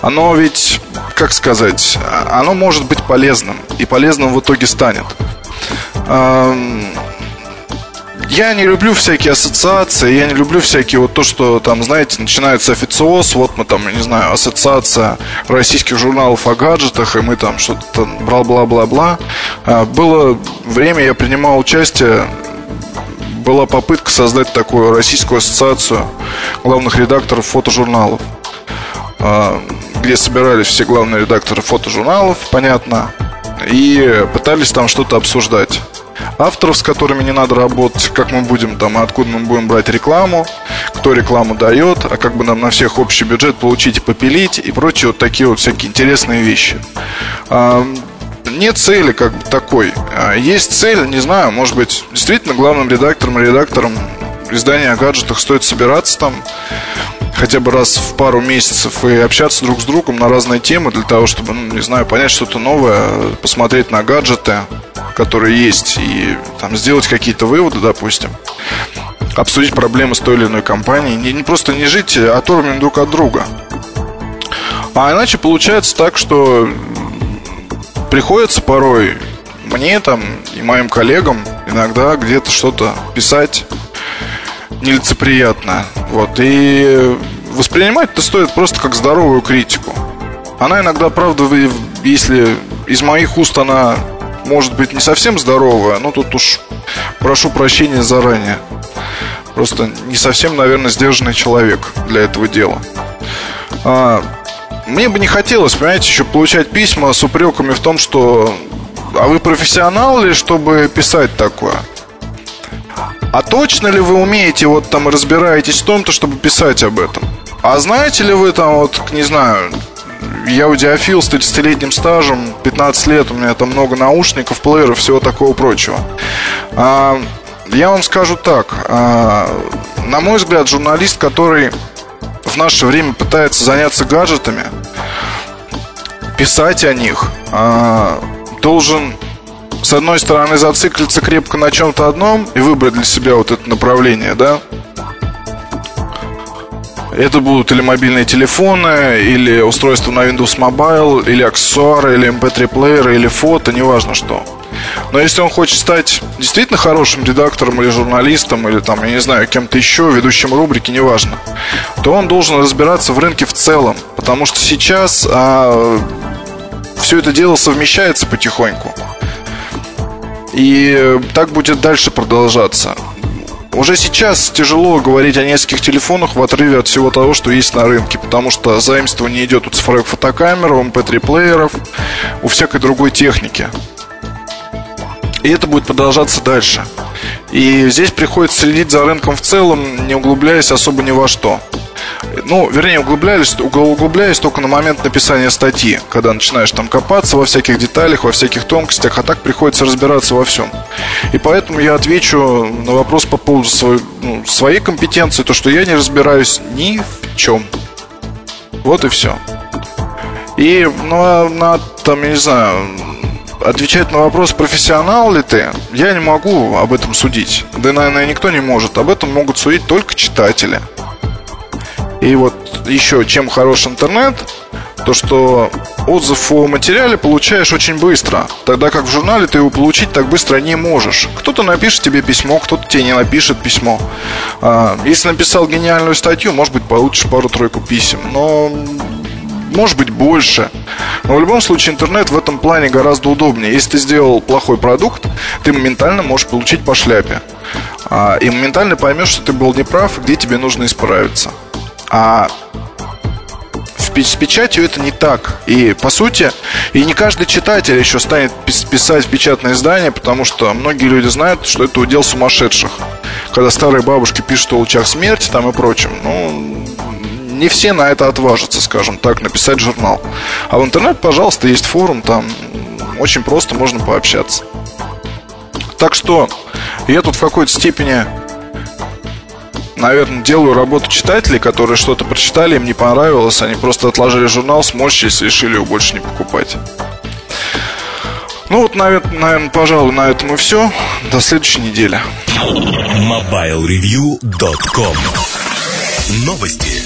оно ведь, как сказать, оно может быть полезным. И полезным в итоге станет. Я не люблю всякие ассоциации, я не люблю всякие вот то, что там, знаете, начинается официоз, вот мы там, не знаю, ассоциация российских журналов о гаджетах, и мы там что-то бла-бла-бла-бла. А, было время, я принимал участие была попытка создать такую российскую ассоциацию главных редакторов фотожурналов, а, где собирались все главные редакторы фотожурналов, понятно, и пытались там что-то обсуждать авторов, с которыми не надо работать, как мы будем там, откуда мы будем брать рекламу, кто рекламу дает, а как бы нам на всех общий бюджет получить и попилить и прочие вот такие вот всякие интересные вещи. Нет цели как бы такой. А, есть цель, не знаю, может быть, действительно главным редактором и редактором издания о гаджетах стоит собираться там хотя бы раз в пару месяцев и общаться друг с другом на разные темы для того, чтобы, ну, не знаю, понять что-то новое, посмотреть на гаджеты, которые есть, и там сделать какие-то выводы, допустим, обсудить проблемы с той или иной компанией, не, не просто не жить оторванными друг от друга. А иначе получается так, что приходится порой мне там и моим коллегам иногда где-то что-то писать нелицеприятно. Вот. И воспринимать это стоит просто как здоровую критику. Она иногда, правда, если из моих уст она может быть не совсем здоровая, но тут уж прошу прощения заранее. Просто не совсем, наверное, сдержанный человек для этого дела. Мне бы не хотелось, понимаете, еще получать письма с упреками в том, что а вы профессионал ли, чтобы писать такое? А точно ли вы умеете, вот там разбираетесь в том-то, чтобы писать об этом? А знаете ли вы там, вот, не знаю, я аудиофил с 30-летним стажем, 15 лет, у меня там много наушников, плееров, всего такого прочего. А, я вам скажу так, а, на мой взгляд, журналист, который в наше время пытается заняться гаджетами, писать о них, а, должен с одной стороны, зациклиться крепко на чем-то одном и выбрать для себя вот это направление, да? Это будут или мобильные телефоны, или устройства на Windows Mobile, или аксессуары, или MP3-плееры, эм или фото, неважно что. Но если он хочет стать действительно хорошим редактором или журналистом, или там, я не знаю, кем-то еще, ведущим рубрики, неважно, то он должен разбираться в рынке в целом. Потому что сейчас а, все это дело совмещается потихоньку. И так будет дальше продолжаться. Уже сейчас тяжело говорить о нескольких телефонах в отрыве от всего того, что есть на рынке, потому что заимствование идет у цифровых фотокамер, у MP3-плееров, у всякой другой техники. И это будет продолжаться дальше. И здесь приходится следить за рынком в целом, не углубляясь особо ни во что. Ну, вернее, углублялись, углубляясь только на момент написания статьи, когда начинаешь там копаться во всяких деталях, во всяких тонкостях, а так приходится разбираться во всем. И поэтому я отвечу на вопрос по поводу своей, ну, своей компетенции, то, что я не разбираюсь ни в чем. Вот и все. И ну, на, там, я не знаю, отвечать на вопрос, профессионал ли ты, я не могу об этом судить. Да, наверное, никто не может. Об этом могут судить только читатели. И вот еще чем хорош интернет, то что отзыв о материале получаешь очень быстро, тогда как в журнале ты его получить так быстро не можешь. Кто-то напишет тебе письмо, кто-то тебе не напишет письмо. А, если написал гениальную статью, может быть, получишь пару-тройку писем, но может быть больше. Но в любом случае интернет в этом плане гораздо удобнее. Если ты сделал плохой продукт, ты моментально можешь получить по шляпе. А, и моментально поймешь, что ты был неправ, где тебе нужно исправиться. А с печатью это не так. И, по сути, и не каждый читатель еще станет писать в печатное издание, потому что многие люди знают, что это удел сумасшедших. Когда старые бабушки пишут о лучах смерти там и прочем. Ну, не все на это отважатся, скажем так, написать журнал. А в интернет, пожалуйста, есть форум, там очень просто можно пообщаться. Так что я тут в какой-то степени наверное, делаю работу читателей, которые что-то прочитали, им не понравилось, они просто отложили журнал, сморщились и решили его больше не покупать. Ну вот, наверное, пожалуй, на этом и все. До следующей недели. MobileReview.com Новости.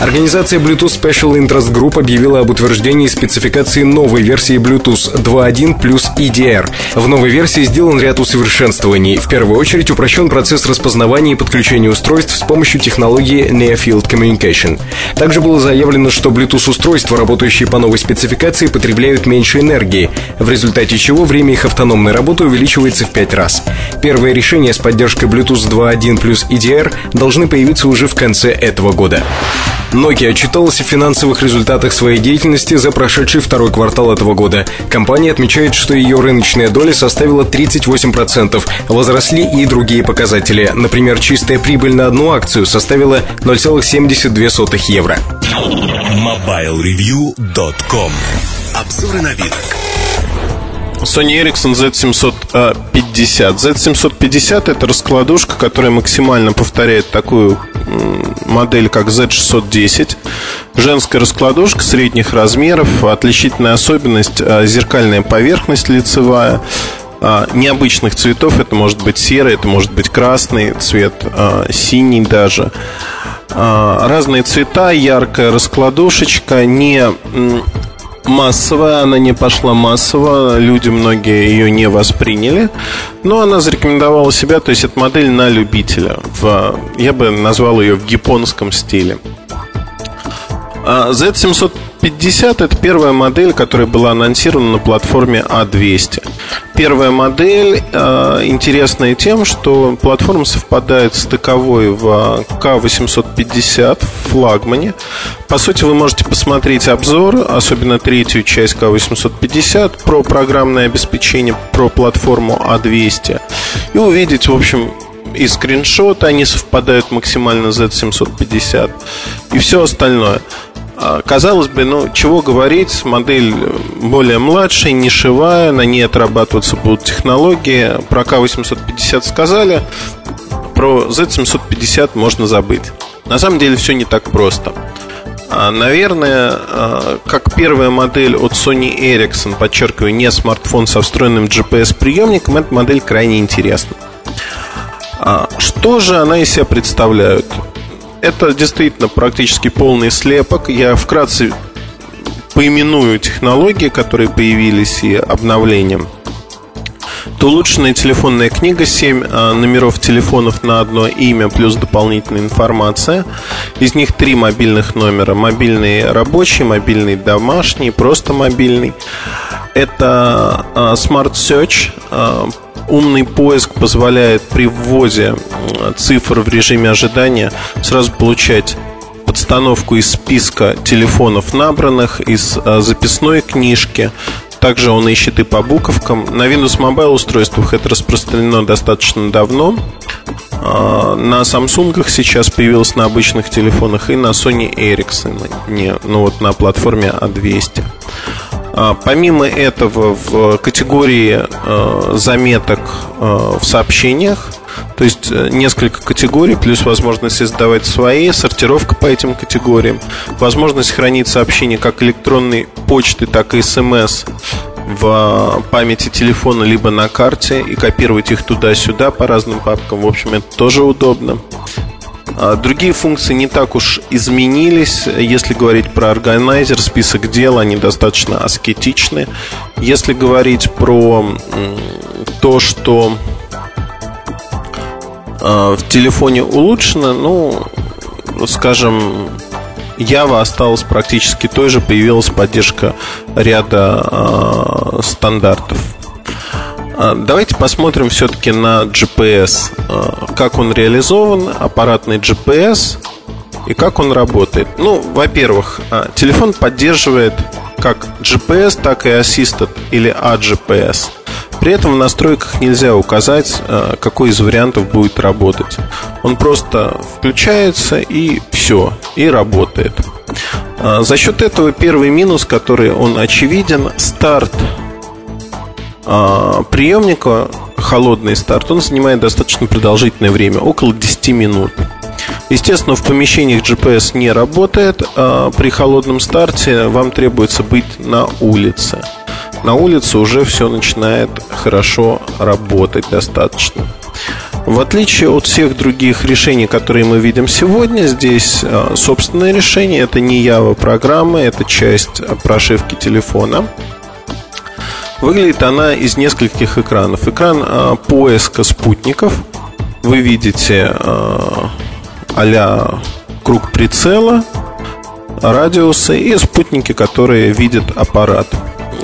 Организация Bluetooth Special Interest Group объявила об утверждении спецификации новой версии Bluetooth 2.1 плюс EDR. В новой версии сделан ряд усовершенствований. В первую очередь упрощен процесс распознавания и подключения устройств с помощью технологии Near Field Communication. Также было заявлено, что Bluetooth-устройства, работающие по новой спецификации, потребляют меньше энергии, в результате чего время их автономной работы увеличивается в 5 раз. Первые решения с поддержкой Bluetooth 2.1 плюс EDR должны появиться уже в конце этого года. Nokia отчиталась о финансовых результатах своей деятельности за прошедший второй квартал этого года. Компания отмечает, что ее рыночная доля составила 38%. Возросли и другие показатели. Например, чистая прибыль на одну акцию составила 0,72 евро. MobileReview.com Обзоры новинок. Sony Ericsson Z750. Z750 это раскладушка, которая максимально повторяет такую модель, как Z610. Женская раскладушка средних размеров. Отличительная особенность а, зеркальная поверхность лицевая а, необычных цветов. Это может быть серый, это может быть красный цвет, синий даже. Разные цвета, яркая раскладушечка, не массовая, она не пошла массово, люди многие ее не восприняли, но она зарекомендовала себя, то есть это модель на любителя, в, я бы назвал ее в японском стиле. А Z750 это первая модель, которая была анонсирована на платформе A200. А первая модель э, интересная тем, что платформа совпадает с таковой в К850 в флагмане. По сути, вы можете посмотреть обзор, особенно третью часть К850 про программное обеспечение, про платформу А200 и увидеть, в общем, и скриншоты, они совпадают максимально с Z750 и все остальное. А, казалось бы, ну, чего говорить, модель более младшая, нишевая, на ней отрабатываться будут технологии. Про К850 сказали, про Z750 можно забыть. На самом деле все не так просто. А, наверное, а, как первая модель от Sony Ericsson, подчеркиваю, не смартфон со встроенным GPS-приемником, эта модель крайне интересна. Что же она из себя представляет? Это действительно практически полный слепок. Я вкратце поименую технологии, которые появились и обновлением. Это улучшенная телефонная книга, 7 а, номеров телефонов на одно имя плюс дополнительная информация. Из них три мобильных номера. Мобильный рабочий, мобильный домашний, просто мобильный. Это а, Smart Search, а, Умный поиск позволяет при вводе цифр в режиме ожидания сразу получать подстановку из списка телефонов набранных, из а, записной книжки. Также он ищет и по буковкам. На Windows Mobile устройствах это распространено достаточно давно. А, на Samsung сейчас появилось на обычных телефонах и на Sony Ericsson, не, ну вот на платформе A200. А, помимо этого, в категории э, заметок э, в сообщениях, то есть э, несколько категорий, плюс возможность создавать свои, сортировка по этим категориям, возможность хранить сообщения как электронной почты, так и смс в памяти телефона либо на карте и копировать их туда-сюда по разным папкам. В общем, это тоже удобно. А, другие функции не так уж изменились. Если говорить про органайзер, список дел, они достаточно аскетичны. Если говорить про то, что а, в телефоне улучшено, ну, скажем, Java осталась практически той же, появилась поддержка ряда э, стандартов. А, давайте посмотрим все-таки на GPS, а, как он реализован, аппаратный GPS и как он работает. Ну, во-первых, а, телефон поддерживает как GPS, так и Assisted или AGPS. При этом в настройках нельзя указать, какой из вариантов будет работать. Он просто включается и все, и работает. За счет этого первый минус, который он очевиден, старт а, приемника холодный старт, он занимает достаточно продолжительное время, около 10 минут. Естественно, в помещениях GPS не работает. А при холодном старте вам требуется быть на улице. На улице уже все начинает хорошо работать достаточно. В отличие от всех других решений, которые мы видим сегодня, здесь а, собственное решение. Это не Java программы, это часть прошивки телефона. Выглядит она из нескольких экранов. Экран э, поиска спутников. Вы видите э, а круг прицела, радиусы и спутники, которые видят аппарат.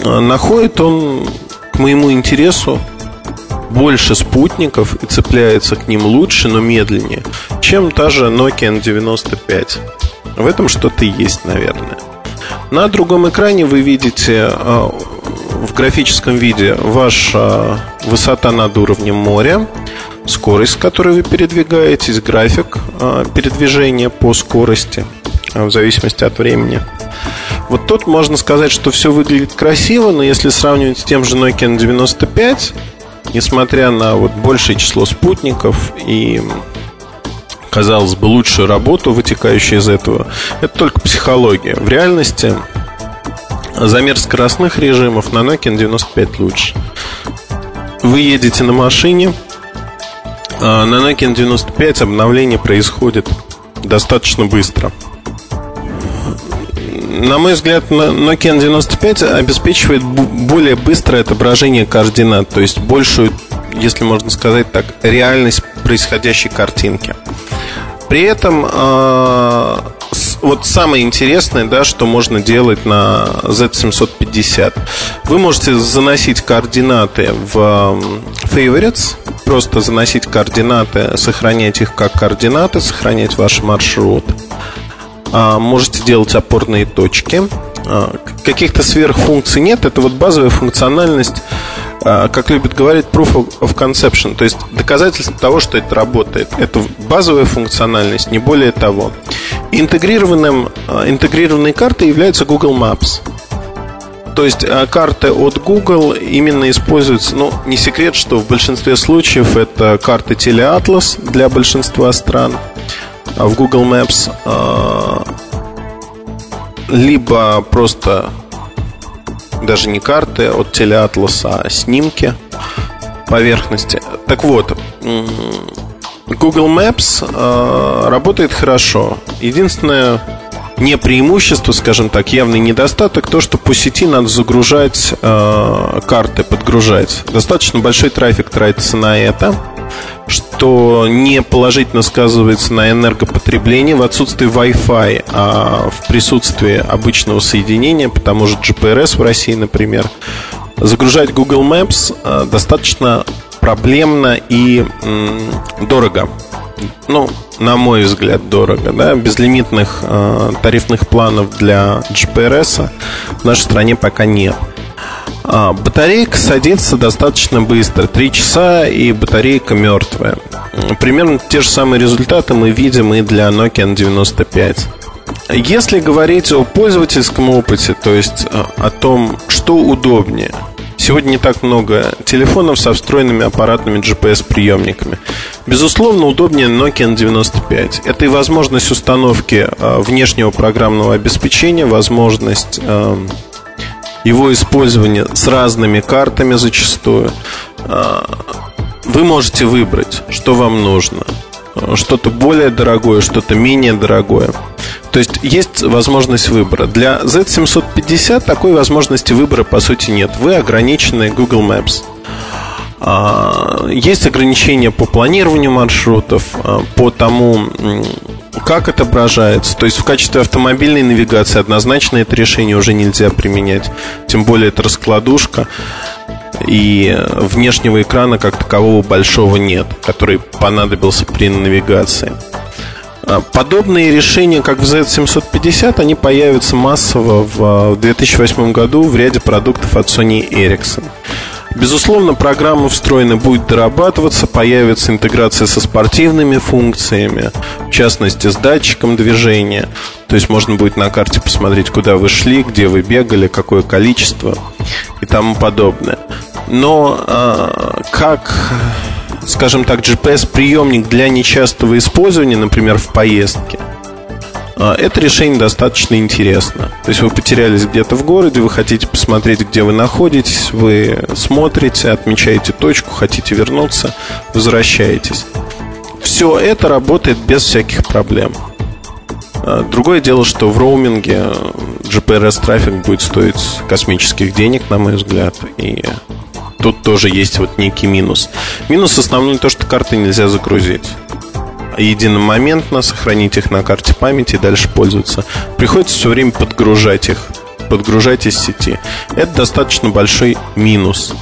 Находит он, к моему интересу, больше спутников и цепляется к ним лучше, но медленнее, чем та же Nokia N95. В этом что-то есть, наверное. На другом экране вы видите а, в графическом виде ваша высота над уровнем моря, скорость, с которой вы передвигаетесь, график а, передвижения по скорости а, в зависимости от времени. Вот тут можно сказать, что все выглядит красиво, но если сравнивать с тем же Nokia 95, несмотря на вот большее число спутников и казалось бы, лучшую работу, вытекающую из этого, это только психология. В реальности замер скоростных режимов на Nokia 95 лучше. Вы едете на машине, а на Nokia 95 обновление происходит достаточно быстро. На мой взгляд, Nokia 95 обеспечивает более быстрое отображение координат, то есть большую, если можно сказать так, реальность происходящей картинки. При этом э, вот самое интересное, да, что можно делать на Z750. Вы можете заносить координаты в favorites, просто заносить координаты, сохранять их как координаты, сохранять ваш маршрут. А, можете делать опорные точки. А, каких-то сверхфункций нет. Это вот базовая функциональность а, как любят говорить, proof of conception, то есть доказательство того, что это работает. Это базовая функциональность, не более того. Интегрированным, а, интегрированной картой является Google Maps. То есть а, карты от Google именно используются, ну, не секрет, что в большинстве случаев это карты Teleatlas для большинства стран в Google Maps, либо просто даже не карты от телеатласа, а снимки поверхности. Так вот, Google Maps э, работает хорошо. Единственное не преимущество, скажем так, явный недостаток, то, что по сети надо загружать э, карты, подгружать. Достаточно большой трафик тратится на это что не положительно сказывается на энергопотреблении в отсутствии Wi-Fi, а в присутствии обычного соединения, потому что GPRS в России, например, загружать Google Maps э, достаточно проблемно и дорого. Ну, на мой взгляд, дорого. Да? Безлимитных э, тарифных планов для GPRS в нашей стране пока нет. А, батарейка садится достаточно быстро, 3 часа и батарейка мертвая. Примерно те же самые результаты мы видим и для Nokia N95. Если говорить о пользовательском опыте, то есть а, о том, что удобнее, Сегодня не так много телефонов со встроенными аппаратными GPS-приемниками. Безусловно, удобнее Nokia N95. Это и возможность установки а, внешнего программного обеспечения, возможность его использование с разными картами зачастую. А, вы можете выбрать, что вам нужно. Что-то более дорогое, что-то менее дорогое. То есть есть возможность выбора. Для Z750 такой возможности выбора по сути нет. Вы ограничены Google Maps. А, есть ограничения по планированию маршрутов, а, по тому, как отображается. То есть в качестве автомобильной навигации однозначно это решение уже нельзя применять. Тем более это раскладушка. И внешнего экрана как такового большого нет, который понадобился при навигации. А, подобные решения, как в Z750, они появятся массово в 2008 году в ряде продуктов от Sony Ericsson. Безусловно, программа встроена будет дорабатываться, появится интеграция со спортивными функциями, в частности, с датчиком движения. То есть можно будет на карте посмотреть, куда вы шли, где вы бегали, какое количество и тому подобное. Но э, как, скажем так, GPS-приемник для нечастого использования, например, в поездке – это решение достаточно интересно. То есть вы потерялись где-то в городе, вы хотите посмотреть, где вы находитесь, вы смотрите, отмечаете точку, хотите вернуться, возвращаетесь. Все это работает без всяких проблем. А, другое дело, что в роуминге GPRS-трафик будет стоить космических денег, на мой взгляд, и тут тоже есть вот некий минус. Минус основной то, что карты нельзя загрузить единомоментно, сохранить их на карте памяти и дальше пользоваться. Приходится все время подгружать их подгружать из сети. Это достаточно большой минус.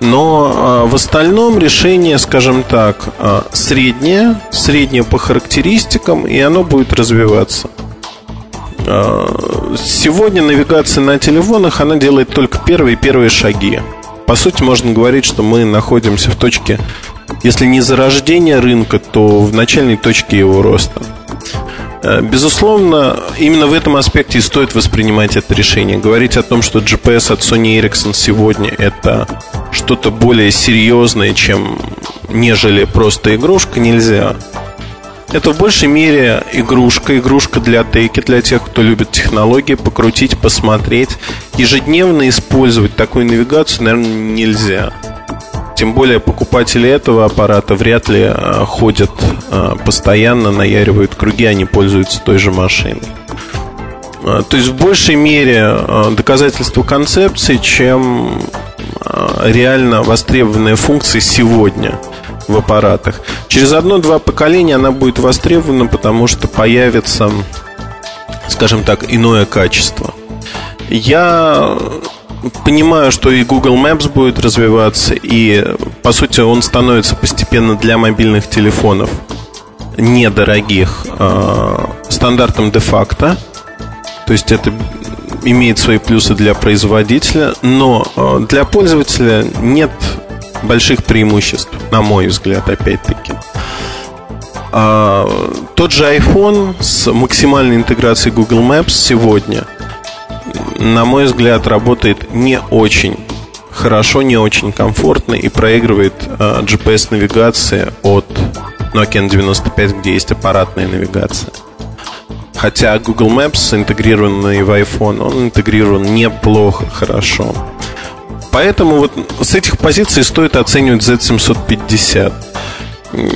Но э, в остальном решение, скажем так, э, среднее, среднее по характеристикам, и оно будет развиваться. Э, сегодня навигация на телефонах, она делает только первые первые шаги. По сути, можно говорить, что мы находимся в точке если не зарождение рынка, то в начальной точке его роста. Э, безусловно, именно в этом аспекте и стоит воспринимать это решение. Говорить о том, что GPS от Sony Ericsson сегодня это что-то более серьезное, чем нежели просто игрушка, нельзя. Это в большей мере игрушка, игрушка для тейки, для тех, кто любит технологии, покрутить, посмотреть. Ежедневно использовать такую навигацию, наверное, нельзя. Тем более покупатели этого аппарата вряд ли а, ходят а, постоянно, наяривают круги, они пользуются той же машиной. А, то есть в большей мере доказательство концепции, чем реально востребованные функции сегодня в аппаратах. Через одно-два поколения она будет востребована, потому что появится, скажем так, иное качество. Я понимаю, что и Google Maps будет развиваться, и, по сути, он становится постепенно для мобильных телефонов недорогих э, стандартом де-факто. То есть это имеет свои плюсы для производителя, но э, для пользователя нет больших преимуществ, на мой взгляд, опять-таки. А, тот же iPhone с максимальной интеграцией Google Maps сегодня – на мой взгляд, работает не очень хорошо, не очень комфортно и проигрывает э, GPS-навигация от Nokia N95, где есть аппаратная навигация. Хотя Google Maps, интегрированный в iPhone, он интегрирован неплохо, хорошо. Поэтому вот с этих позиций стоит оценивать Z750.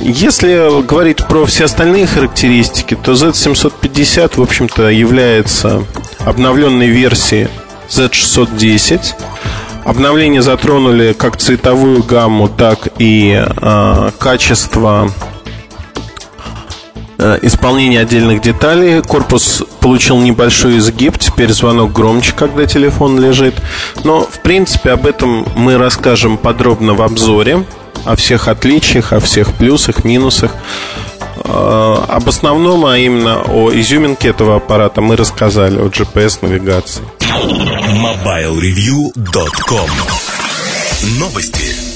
Если говорить про все остальные характеристики, то Z750, в общем-то, является обновленной версией Z610. Обновления затронули как цветовую гамму, так и э, качество э, исполнения отдельных деталей. Корпус получил небольшой изгиб, теперь звонок громче, когда телефон лежит. Но, в принципе, об этом мы расскажем подробно в обзоре о всех отличиях, о всех плюсах, минусах. А, об основном, а именно о изюминке этого аппарата мы рассказали, о GPS-навигации. MobileReview.com Новости.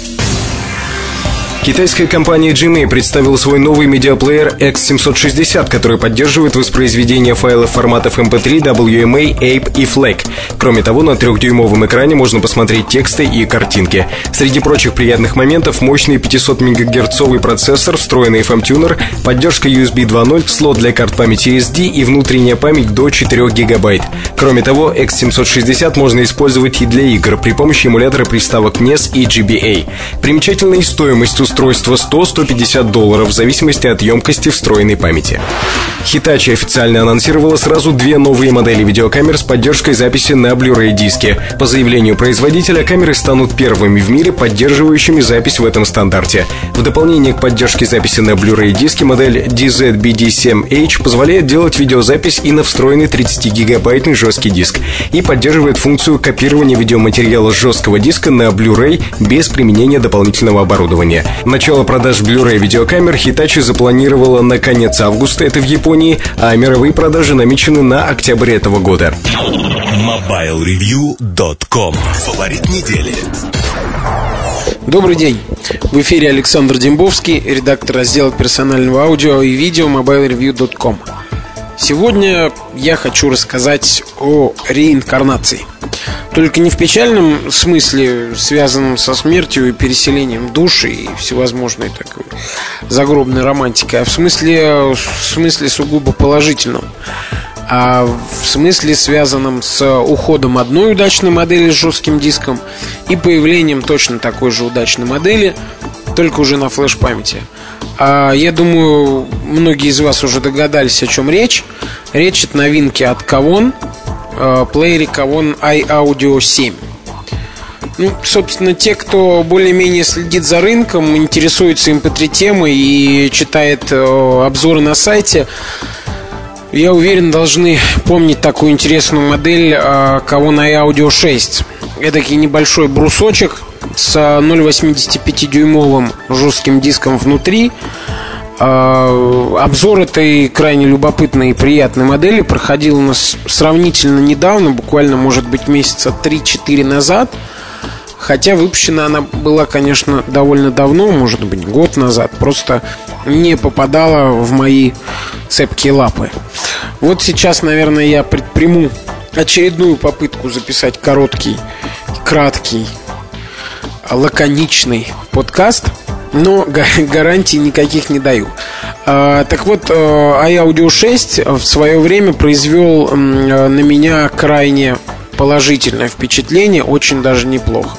Китайская компания Gmail представила свой новый медиаплеер X760, который поддерживает воспроизведение файлов форматов MP3, WMA, APE и FLAC. Кроме того, на трехдюймовом экране можно посмотреть тексты и картинки. Среди прочих приятных моментов мощный 500 МГц процессор, встроенный FM-тюнер, поддержка USB 2.0, слот для карт памяти SD и внутренняя память до 4 ГБ. Кроме того, X760 можно использовать и для игр при помощи эмулятора приставок NES и GBA. Примечательной стоимостью устройство 100-150 долларов в зависимости от емкости встроенной памяти. Hitachi официально анонсировала сразу две новые модели видеокамер с поддержкой записи на Blu-ray диске. По заявлению производителя, камеры станут первыми в мире, поддерживающими запись в этом стандарте. В дополнение к поддержке записи на Blu-ray диске модель DZBD7H позволяет делать видеозапись и на встроенный 30-гигабайтный жесткий диск и поддерживает функцию копирования видеоматериала с жесткого диска на Blu-ray без применения дополнительного оборудования. Начало продаж Blu-ray видеокамер Hitachi запланировала на конец августа, это в Японии, а мировые продажи намечены на октябрь этого года. MobileReview.com Фаворит недели. Добрый день. В эфире Александр Дембовский, редактор раздела персонального аудио и видео mobilereview.com. Сегодня я хочу рассказать о реинкарнации. Только не в печальном смысле, связанном со смертью и переселением души и всевозможной такой загробной романтикой, а в смысле, в смысле сугубо положительном а в смысле связанном с уходом одной удачной модели с жестким диском и появлением точно такой же удачной модели, только уже на флеш-памяти. А я думаю, многие из вас уже догадались, о чем речь. Речь о новинке от Kavon, э, плеере Kavon iAudio 7. Ну, собственно, те, кто более-менее следит за рынком, интересуется MP3 темой и читает э, обзоры на сайте, я уверен, должны помнить такую интересную модель а, кого на Audio 6. Эдакий небольшой брусочек с 0,85-дюймовым жестким диском внутри. А, обзор этой крайне любопытной и приятной модели проходил у нас сравнительно недавно, буквально, может быть, месяца 3-4 назад. Хотя выпущена она была, конечно, довольно давно, может быть, год назад. Просто не попадала в мои цепкие лапы. Вот сейчас, наверное, я предприму очередную попытку записать короткий, краткий, лаконичный подкаст, но гарантий никаких не даю. А, так вот, э, iAudio 6 в свое время произвел э, на меня крайне положительное впечатление, очень даже неплохо.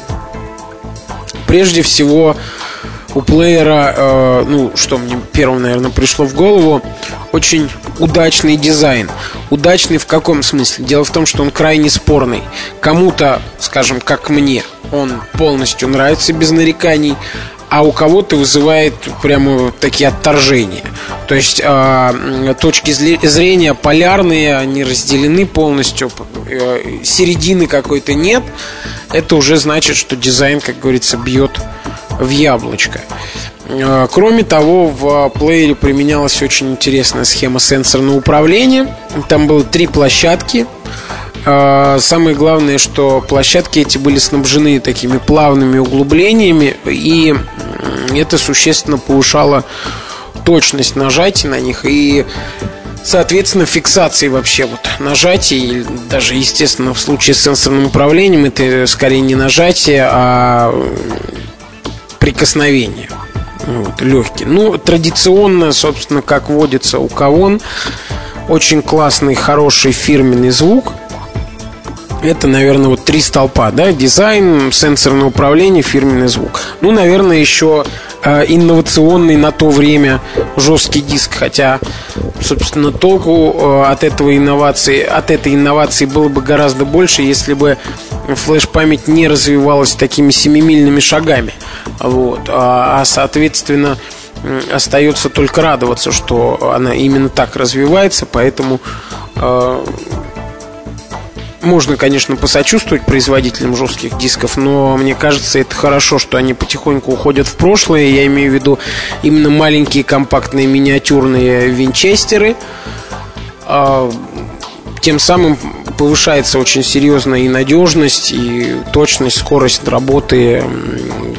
Прежде всего, у плеера, э, ну, что мне первым, наверное, пришло в голову, очень удачный дизайн. Удачный в каком смысле? Дело в том, что он крайне спорный. Кому-то, скажем, как мне, он полностью нравится без нареканий, а у кого-то вызывает прямо такие отторжения. То есть э, точки зрения полярные, они разделены полностью, э, середины какой-то нет. Это уже значит, что дизайн, как говорится, бьет в яблочко. Э, кроме того, в плеере применялась очень интересная схема сенсорного управления. Там было три площадки. Э, самое главное, что площадки эти были снабжены такими плавными углублениями, и это существенно повышало точность нажатия на них и Соответственно, фиксации вообще вот нажатий, даже, естественно, в случае с сенсорным управлением, это скорее не нажатие, а прикосновение. Вот, легкий. Ну, традиционно, собственно, как водится у Кавон, очень классный, хороший фирменный звук. Это, наверное, вот три столпа, да, дизайн, сенсорное управление, фирменный звук. Ну, наверное, еще э, инновационный на то время жесткий диск, хотя, собственно, толку э, от этого инновации, от этой инновации было бы гораздо больше, если бы флеш-память не развивалась такими семимильными шагами. Вот. А, а соответственно, остается только радоваться, что она именно так развивается, поэтому э, можно, конечно, посочувствовать производителям жестких дисков, но мне кажется, это хорошо, что они потихоньку уходят в прошлое. Я имею в виду именно маленькие компактные миниатюрные винчестеры. Э, тем самым повышается очень серьезно и надежность, и точность, скорость работы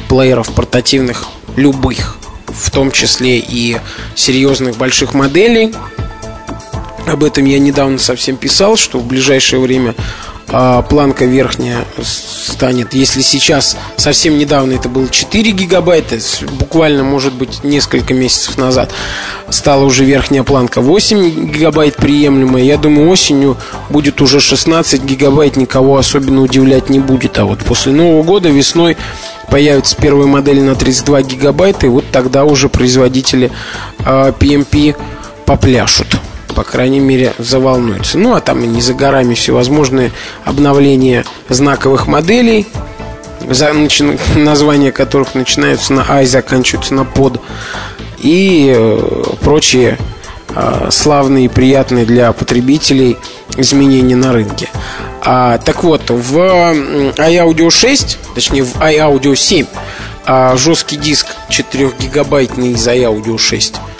плееров портативных любых, в том числе и серьезных больших моделей. Об этом я недавно совсем писал, что в ближайшее время а, планка верхняя станет, если сейчас совсем недавно это было 4 гигабайта, буквально, может быть, несколько месяцев назад стала уже верхняя планка 8 гигабайт приемлемая. Я думаю, осенью будет уже 16 гигабайт, никого особенно удивлять не будет. А вот после Нового года весной появится первая модель на 32 гигабайта, и вот тогда уже производители PMP а, попляшут по крайней мере, заволнуется. Ну, а там и не за горами всевозможные обновления знаковых моделей, за, начи, названия которых начинаются на А и заканчиваются на под, и э, прочие э, славные и приятные для потребителей изменения на рынке. А, так вот, в iAudio 6, точнее в iAudio 7 а жесткий диск 4-гигабайтный из iAudio 6 э,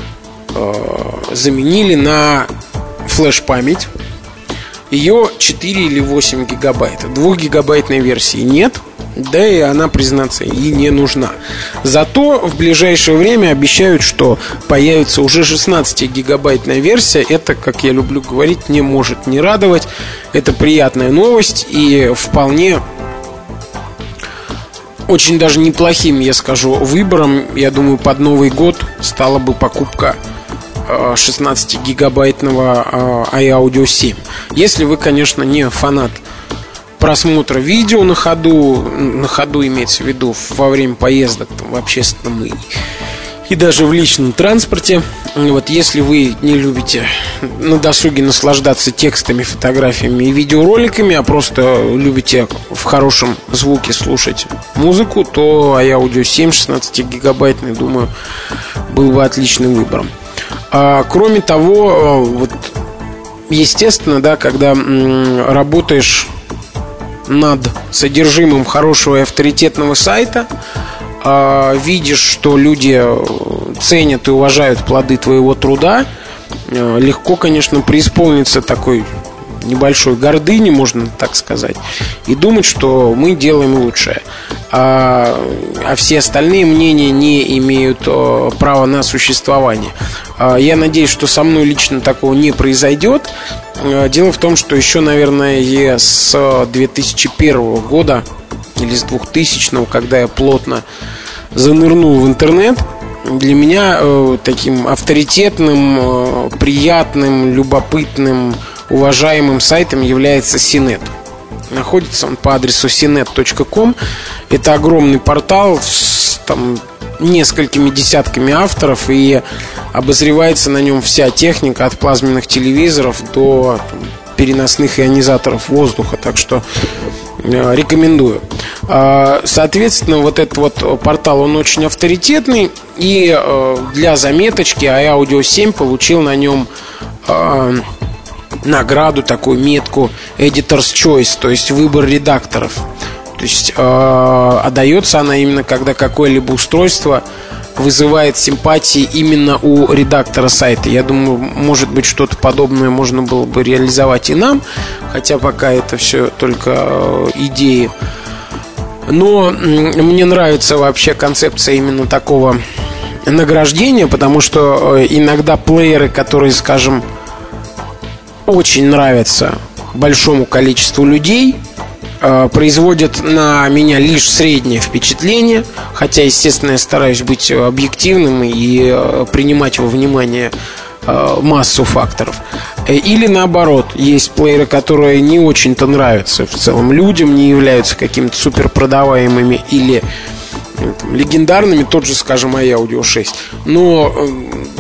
заменили на флеш-память. Ее 4 или 8 гигабайта. 2-гигабайтной версии нет – да и она, признаться, и не нужна. Зато в ближайшее время обещают, что появится уже 16-гигабайтная версия. Это, как я люблю говорить, не может не радовать. Это приятная новость и вполне очень даже неплохим, я скажу, выбором, я думаю, под Новый год стала бы покупка 16-гигабайтного э, iAudio 7. Если вы, конечно, не фанат просмотра видео на ходу, на ходу имеется в виду во время поездок там, в общественном и, и даже в личном транспорте. Вот если вы не любите на досуге наслаждаться текстами, фотографиями и видеороликами, а просто любите в хорошем звуке слушать музыку, то iAudio 7 16 гигабайтный, думаю, был бы отличным выбором. А, кроме того, вот естественно, да, когда работаешь над содержимым хорошего и авторитетного сайта, а, видишь, что люди э, ценят и уважают плоды твоего труда, э, легко, конечно, преисполниться такой небольшой гордыни, можно так сказать, и думать, что мы делаем лучшее. А, а все остальные мнения не имеют э, права на существование. А, я надеюсь, что со мной лично такого не произойдет. Э, дело в том, что еще, наверное, с 2001 года или с 2000, когда я плотно занырнул в интернет, для меня э, таким авторитетным, э, приятным, любопытным, уважаемым сайтом является Синет. Находится он по адресу sinet.com. Это огромный портал с там, несколькими десятками авторов и обозревается на нем вся техника от плазменных телевизоров до там, переносных ионизаторов воздуха. Так что э, рекомендую. Э, соответственно, вот этот вот портал, он очень авторитетный. И э, для заметочки iAudio 7 получил на нем э, награду, такую метку Editor's Choice, то есть выбор редакторов. То есть э, отдается она именно, когда какое-либо устройство вызывает симпатии именно у редактора сайта. Я думаю, может быть, что-то подобное можно было бы реализовать и нам, хотя пока это все только э, идеи. Но мне нравится вообще концепция именно такого награждения, потому что э, иногда плееры, которые, скажем, очень нравятся большому количеству людей, Э, производят на меня лишь среднее впечатление, хотя, естественно, я стараюсь быть объективным и э, принимать во внимание э, массу факторов. Или наоборот, есть плееры, которые не очень-то нравятся в целом людям, не являются какими-то супер продаваемыми или там, легендарными, тот же, скажем, iAudio 6. Но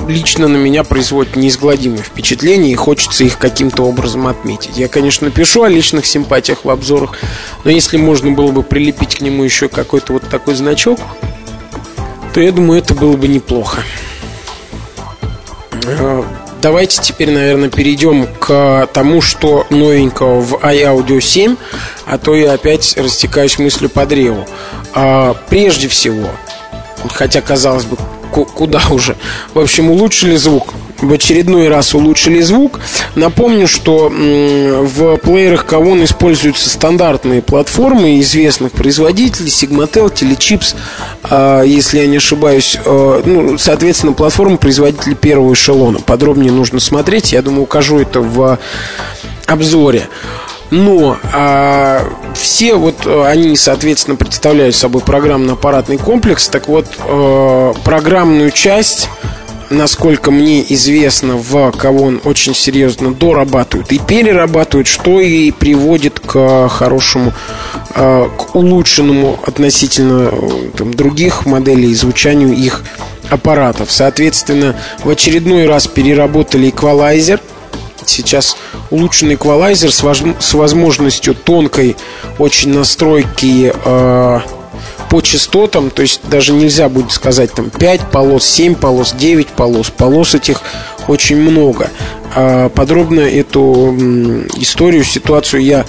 лично на меня производят неизгладимое впечатление, и хочется их каким-то образом отметить. Я, конечно, пишу о личных симпатиях в обзорах, но если можно было бы прилепить к нему еще какой-то вот такой значок, то я думаю, это было бы неплохо. А, давайте теперь, наверное, перейдем к тому, что новенького в iAudio 7, а то я опять растекаюсь мыслью по древу. А, прежде всего, хотя, казалось бы, куда уже. В общем, улучшили звук. В очередной раз улучшили звук. Напомню, что в плеерах Kavon используются стандартные платформы известных производителей Sigmatel, Telechips, а, если я не ошибаюсь. А, ну, соответственно, платформы производителей первого эшелона. Подробнее нужно смотреть. Я думаю, укажу это в обзоре. Но а, все вот они, соответственно, представляют собой программно-аппаратный комплекс. Так вот, а, программную часть, насколько мне известно, в кого он очень серьезно дорабатывают и перерабатывают, что и приводит к хорошему, а, к улучшенному относительно там, других моделей звучанию их аппаратов. Соответственно, в очередной раз переработали эквалайзер – Сейчас улучшенный эквалайзер с, воз, с возможностью тонкой очень настройки э, по частотам, то есть даже нельзя будет сказать там 5 полос, 7 полос, 9 полос. Полос этих очень много. А подробно эту историю, ситуацию я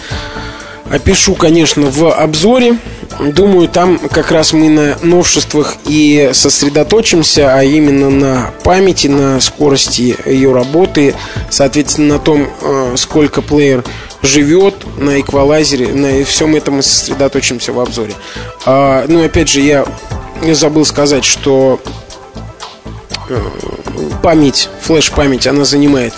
опишу, конечно, в обзоре. Думаю, там как раз мы на новшествах и сосредоточимся, а именно на памяти, на скорости ее работы, соответственно, на том, э, сколько плеер живет на эквалайзере, на всем этом мы сосредоточимся в обзоре. А, ну, опять же, я забыл сказать, что э, память, флеш-память, она занимает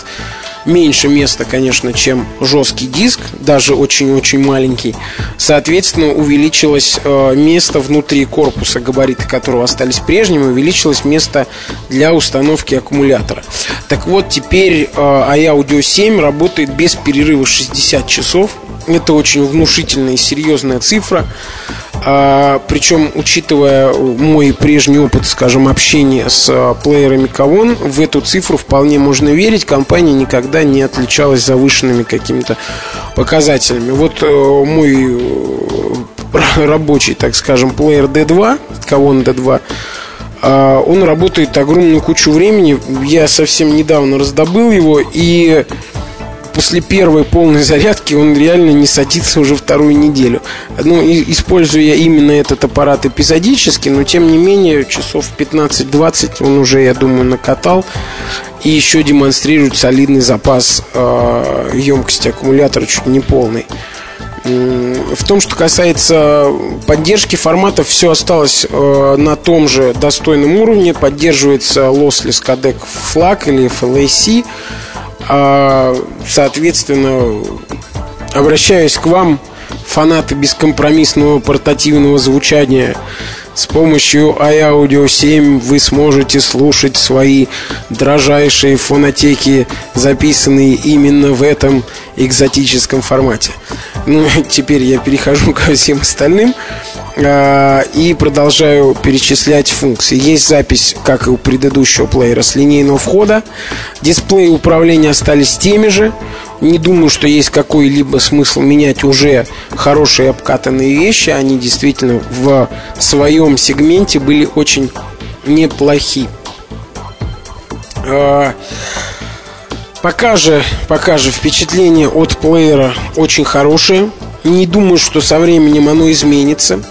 меньше места, конечно, чем жесткий диск, даже очень-очень маленький. Соответственно, увеличилось э, место внутри корпуса, габариты которого остались прежними, увеличилось место для установки аккумулятора. Так вот, теперь э, iAudio 7 работает без перерыва 60 часов. Это очень внушительная и серьезная цифра. А, причем, учитывая мой прежний опыт, скажем, общения с а, плеерами Кавон, в эту цифру вполне можно верить. Компания никогда не отличалась завышенными какими-то показателями. Вот э, мой э, рабочий, так скажем, плеер D2, Кавон D2, а, он работает огромную кучу времени. Я совсем недавно раздобыл его и после первой полной зарядки он реально не садится уже вторую неделю. Ну, и, использую я именно этот аппарат эпизодически, но тем не менее часов 15-20 он уже, я думаю, накатал. И еще демонстрирует солидный запас э, емкости аккумулятора, чуть не полный. В том, что касается поддержки форматов, все осталось э, на том же достойном уровне. Поддерживается Lossless Codec FLAC или FLAC. А, соответственно, обращаюсь к вам, фанаты бескомпромиссного портативного звучания. С помощью iAudio 7 вы сможете слушать свои дрожайшие фонотеки, записанные именно в этом экзотическом формате. Ну, [laughs] теперь я перехожу [laughs] ко всем остальным э, и продолжаю перечислять функции. Есть запись, как и у предыдущего плеера, с линейного входа. Дисплеи управления остались теми же. Не думаю, что есть какой-либо смысл менять уже хорошие обкатанные вещи. Они действительно в своем сегменте были очень неплохи. Э, Пока же, пока же впечатление от плеера очень хорошее. Не думаю, что со временем оно изменится.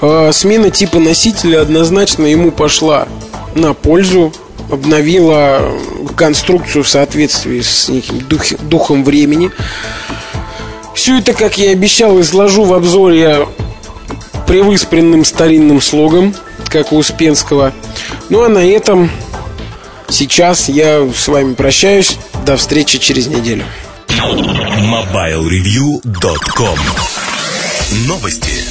А, смена типа носителя однозначно ему пошла на пользу. Обновила конструкцию в соответствии с неким дух, духом времени. Все это, как я и обещал, изложу в обзоре привыспренным старинным слогом, как у Успенского. Ну а на этом сейчас я с вами прощаюсь. До встречи через неделю. MobileReview.com Новости.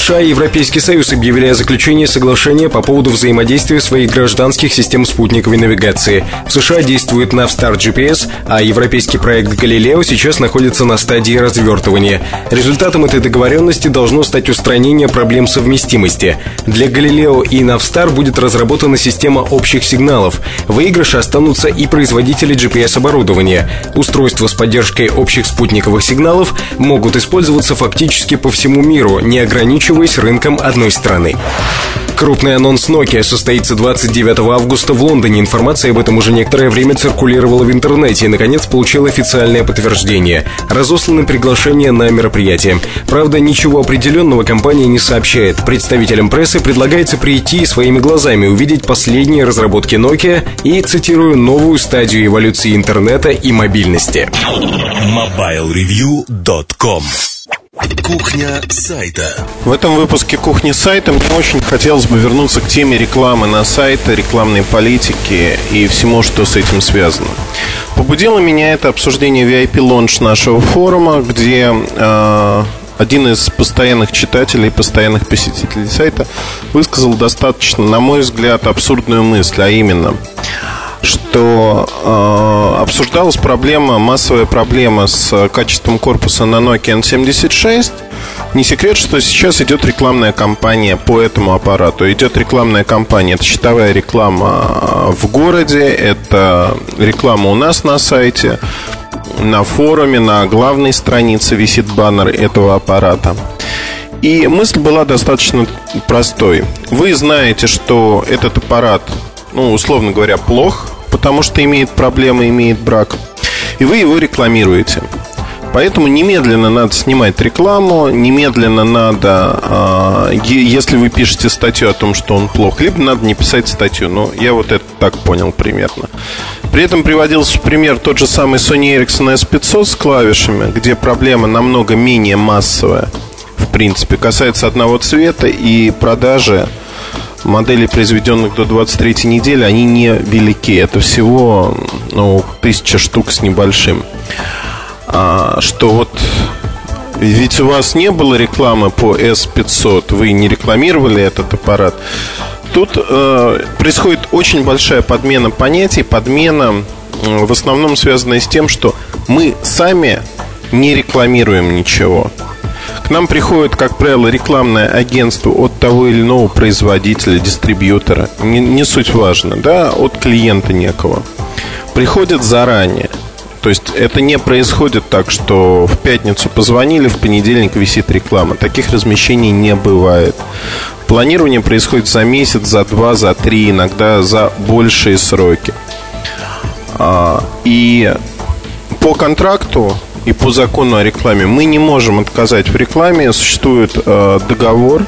США и Европейский Союз объявили о заключении соглашения по поводу взаимодействия своих гражданских систем спутниковой навигации. В США действует Navstar GPS, а европейский проект Галилео сейчас находится на стадии развертывания. Результатом этой договоренности должно стать устранение проблем совместимости. Для Галилео и Navstar будет разработана система общих сигналов. В выигрыше останутся и производители GPS-оборудования. Устройства с поддержкой общих спутниковых сигналов могут использоваться фактически по всему миру, не ограничиваясь ограничиваясь рынком одной страны. Крупный анонс Nokia состоится 29 августа в Лондоне. Информация об этом уже некоторое время циркулировала в интернете и, наконец, получила официальное подтверждение. Разосланы приглашения на мероприятие. Правда, ничего определенного компания не сообщает. Представителям прессы предлагается прийти и своими глазами увидеть последние разработки Nokia и, цитирую, новую стадию эволюции интернета и мобильности. MobileReview.com Кухня сайта. В этом выпуске кухни сайта мне очень хотелось бы вернуться к теме рекламы на сайте, рекламной политики и всему, что с этим связано. Побудило меня это обсуждение VIP лонж нашего форума, где э, один из постоянных читателей, постоянных посетителей сайта высказал достаточно, на мой взгляд, абсурдную мысль, а именно – что э, обсуждалась проблема, массовая проблема с качеством корпуса на Nokia N76. Не секрет, что сейчас идет рекламная кампания по этому аппарату. Идет рекламная кампания, это счетовая реклама в городе, это реклама у нас на сайте, на форуме, на главной странице висит баннер этого аппарата. И мысль была достаточно простой. Вы знаете, что этот аппарат, ну, условно говоря, плох, потому что имеет проблемы, имеет брак. И вы его рекламируете. Поэтому немедленно надо снимать рекламу, немедленно надо, а, если вы пишете статью о том, что он плох, либо надо не писать статью. Ну, я вот это так понял примерно. При этом приводился пример тот же самый Sony Ericsson S500 с клавишами, где проблема намного менее массовая, в принципе, касается одного цвета и продажи моделей, произведенных до 23 недели, они не велики. Это всего ну, тысяча штук с небольшим а, что вот ведь у вас не было рекламы по S500, вы не рекламировали этот аппарат. Тут э, происходит очень большая подмена понятий, подмена э, в основном связанная с тем, что мы сами не рекламируем ничего. К нам приходит, как правило, рекламное агентство от того или иного производителя, дистрибьютора. Не, не суть важно, да, от клиента некого. Приходит заранее. То есть это не происходит так, что в пятницу позвонили, в понедельник висит реклама. Таких размещений не бывает. Планирование происходит за месяц, за два, за три, иногда за большие сроки. А, и по контракту и по закону о рекламе мы не можем отказать в рекламе. Существует э, договор,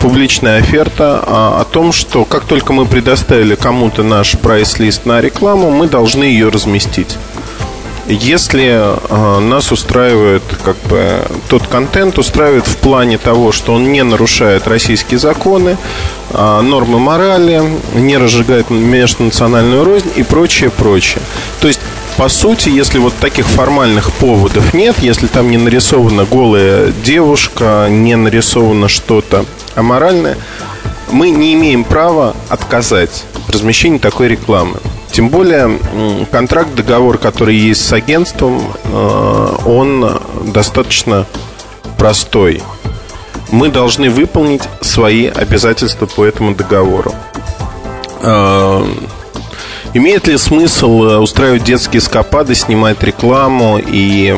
публичная оферта а, о том, что как только мы предоставили кому-то наш прайс-лист на рекламу, мы должны ее разместить. Если э, нас устраивает как бы тот контент, устраивает в плане того, что он не нарушает российские законы, э, нормы морали, не разжигает межнациональную рознь и прочее, прочее. То есть по сути, если вот таких формальных поводов нет, если там не нарисована голая девушка, не нарисовано что-то аморальное, мы не имеем права отказать в размещении такой рекламы. Тем более контракт, договор, который есть с агентством, э, он достаточно простой. Мы должны выполнить свои обязательства по этому договору. Имеет ли смысл э, устраивать детские скопады, снимать рекламу и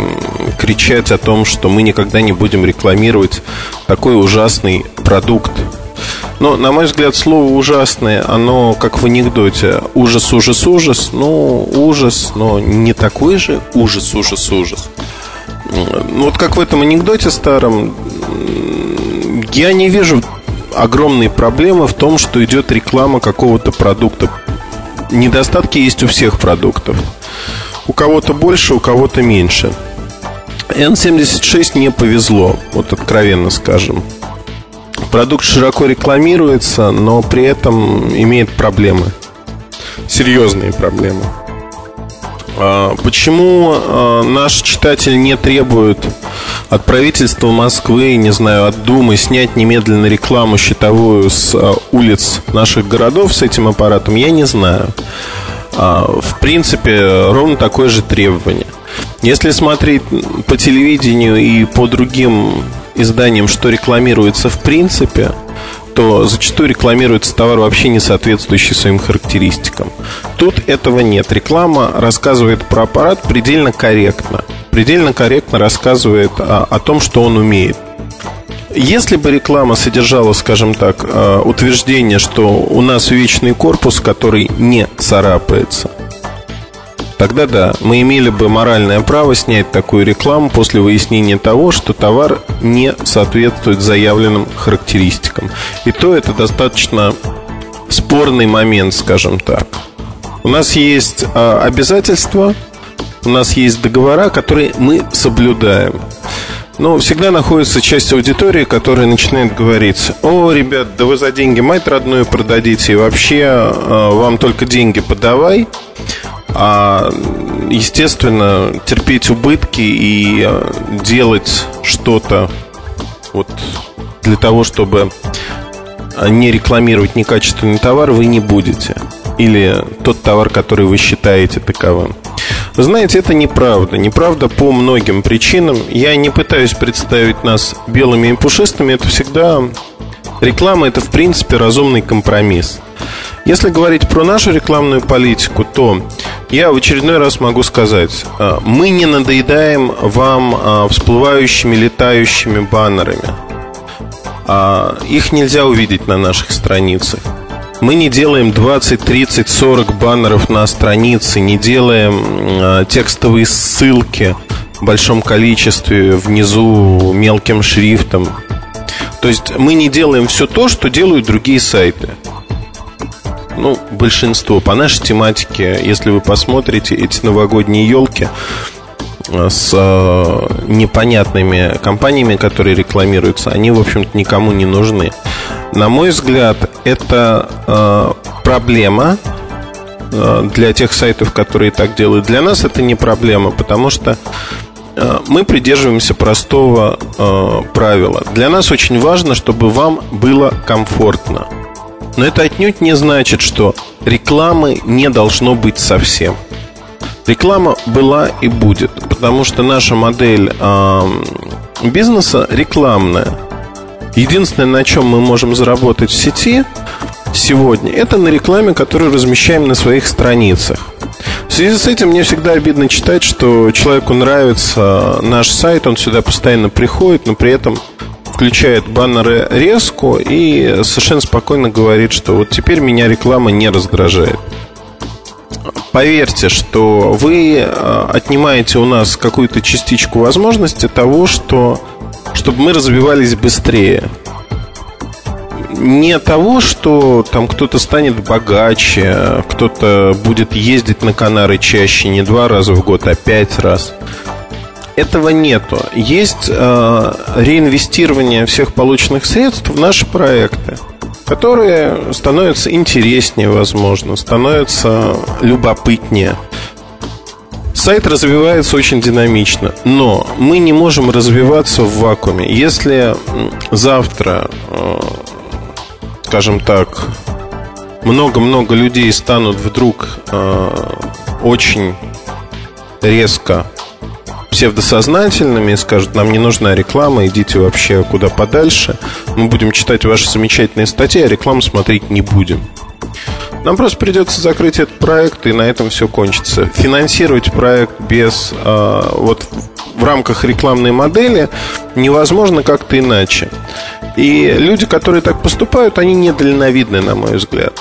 кричать о том, что мы никогда не будем рекламировать такой ужасный продукт, но, на мой взгляд, слово ужасное, оно как в анекдоте. Ужас, ужас, ужас. Ну, ужас, но не такой же ужас, ужас, ужас. Ну, вот как в этом анекдоте старом, я не вижу огромной проблемы в том, что идет реклама какого-то продукта. Недостатки есть у всех продуктов. У кого-то больше, у кого-то меньше. N76 не повезло, вот откровенно скажем. Продукт широко рекламируется, но при этом имеет проблемы. Серьезные проблемы. А, почему а, наш читатель не требует от правительства Москвы, не знаю, от Думы снять немедленно рекламу щитовую с а, улиц наших городов с этим аппаратом, я не знаю. В принципе, ровно такое же требование. Если смотреть по телевидению и по другим изданием, что рекламируется в принципе, то зачастую рекламируется товар вообще не соответствующий своим характеристикам. Тут этого нет. Реклама рассказывает про аппарат предельно корректно. Предельно корректно рассказывает о, о том, что он умеет. Если бы реклама содержала, скажем так, э, утверждение, что у нас вечный корпус, который не царапается – Тогда да, мы имели бы моральное право снять такую рекламу после выяснения того, что товар не соответствует заявленным характеристикам. И то это достаточно спорный момент, скажем так. У нас есть а, обязательства, у нас есть договора, которые мы соблюдаем. Но всегда находится часть аудитории, которая начинает говорить О, ребят, да вы за деньги мать родную продадите И вообще а, вам только деньги подавай а, естественно, терпеть убытки и а, делать что-то вот для того, чтобы не рекламировать некачественный товар, вы не будете. Или тот товар, который вы считаете таковым. Знаете, это неправда. Неправда по многим причинам. Я не пытаюсь представить нас белыми и пушистыми. Это всегда... Реклама – это, в принципе, разумный компромисс. Если говорить про нашу рекламную политику, то я в очередной раз могу сказать, а, мы не надоедаем вам а, всплывающими, летающими баннерами. А, их нельзя увидеть на наших страницах. Мы не делаем 20, 30, 40 баннеров на странице, не делаем текстовые ссылки большом количестве, внизу мелким шрифтом. То есть мы не делаем все то, что делают другие сайты. Ну, большинство. По нашей тематике, если вы посмотрите эти новогодние елки э, с э, непонятными компаниями, которые рекламируются, они, в общем-то, никому не нужны. На мой взгляд, это э, проблема э, для тех сайтов, которые так делают. Для нас это не проблема, потому что э, мы придерживаемся простого э, правила. Для нас очень важно, чтобы вам было комфортно. Но это отнюдь не значит, что рекламы не должно быть совсем. Реклама была и будет, потому что наша модель э, бизнеса рекламная. Единственное, на чем мы можем заработать в сети сегодня, это на рекламе, которую размещаем на своих страницах. В связи с этим мне всегда обидно читать, что человеку нравится наш сайт, он сюда постоянно приходит, но при этом включает баннеры резко и совершенно спокойно говорит, что вот теперь меня реклама не раздражает. Поверьте, что вы э, отнимаете у нас какую-то частичку возможности того, что чтобы мы развивались быстрее. Не того, что там кто-то станет богаче, кто-то будет ездить на Канары чаще, не два раза в год, а пять раз этого нету. Есть э, реинвестирование всех полученных средств в наши проекты, которые становятся интереснее, возможно, становятся любопытнее. Сайт развивается очень динамично, но мы не можем развиваться в вакууме. Если завтра, э, скажем так, много-много людей станут вдруг э, очень резко псевдосознательными и скажут, нам не нужна реклама, идите вообще куда подальше. Мы будем читать ваши замечательные статьи, а рекламу смотреть не будем. Нам просто придется закрыть этот проект, и на этом все кончится. Финансировать проект без э, вот в рамках рекламной модели невозможно как-то иначе. И люди, которые так поступают, они недальновидны, на мой взгляд.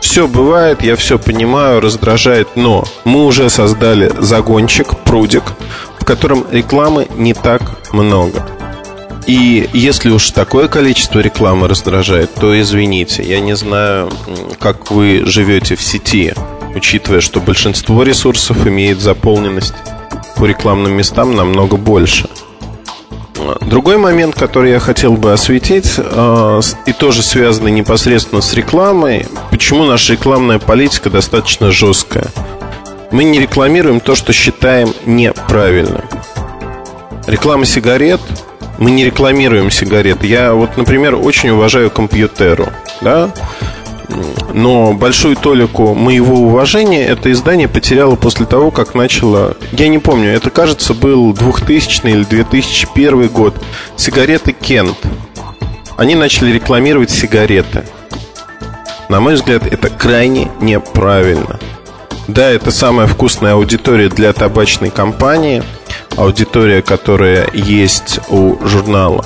Все бывает, я все понимаю, раздражает, но мы уже создали загончик, прудик, в котором рекламы не так много. И если уж такое количество рекламы раздражает, то извините, я не знаю, как вы живете в сети, учитывая, что большинство ресурсов имеет заполненность по рекламным местам намного больше – Другой момент, который я хотел бы осветить, э, и тоже связанный непосредственно с рекламой, почему наша рекламная политика достаточно жесткая. Мы не рекламируем то, что считаем неправильным. Реклама сигарет, мы не рекламируем сигареты. Я вот, например, очень уважаю компьютеру, да, но большую толику моего уважения это издание потеряло после того, как начало... Я не помню, это, кажется, был 2000 или 2001 год. Сигареты Кент. Они начали рекламировать сигареты. На мой взгляд, это крайне неправильно. Да, это самая вкусная аудитория для табачной компании, аудитория, которая есть у журнала.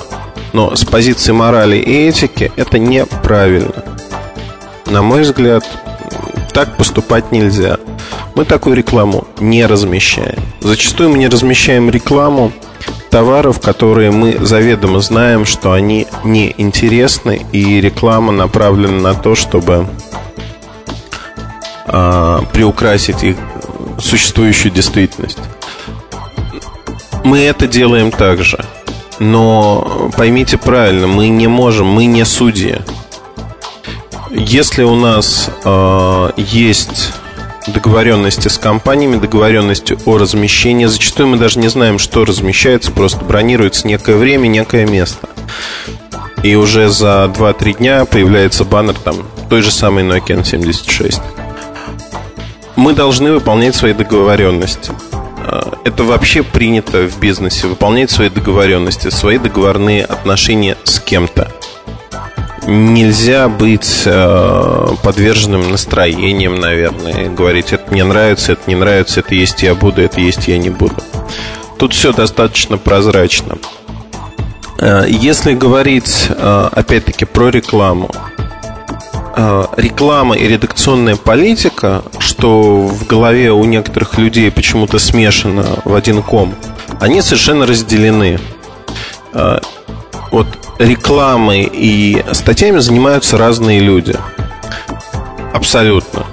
Но с позиции морали и этики это неправильно. На мой взгляд, так поступать нельзя. Мы такую рекламу не размещаем. Зачастую мы не размещаем рекламу товаров, которые мы заведомо знаем, что они неинтересны, и реклама направлена на то, чтобы а, приукрасить их существующую действительность. Мы это делаем также. Но поймите правильно, мы не можем, мы не судьи. Если у нас э, есть договоренности с компаниями, договоренности о размещении, зачастую мы даже не знаем, что размещается, просто бронируется некое время, некое место. И уже за 2-3 дня появляется баннер там той же самой Nokia N76. Мы должны выполнять свои договоренности. Э, это вообще принято в бизнесе, выполнять свои договоренности, свои договорные отношения с кем-то нельзя быть э, подверженным настроением, наверное, говорить, это мне нравится, это не нравится, это есть я буду, это есть я не буду. Тут все достаточно прозрачно. Э, если говорить, опять-таки, про рекламу, реклама и редакционная политика, что в голове у некоторых людей почему-то смешано в один ком, они совершенно разделены. Э, вот рекламой и статьями занимаются разные люди. Абсолютно.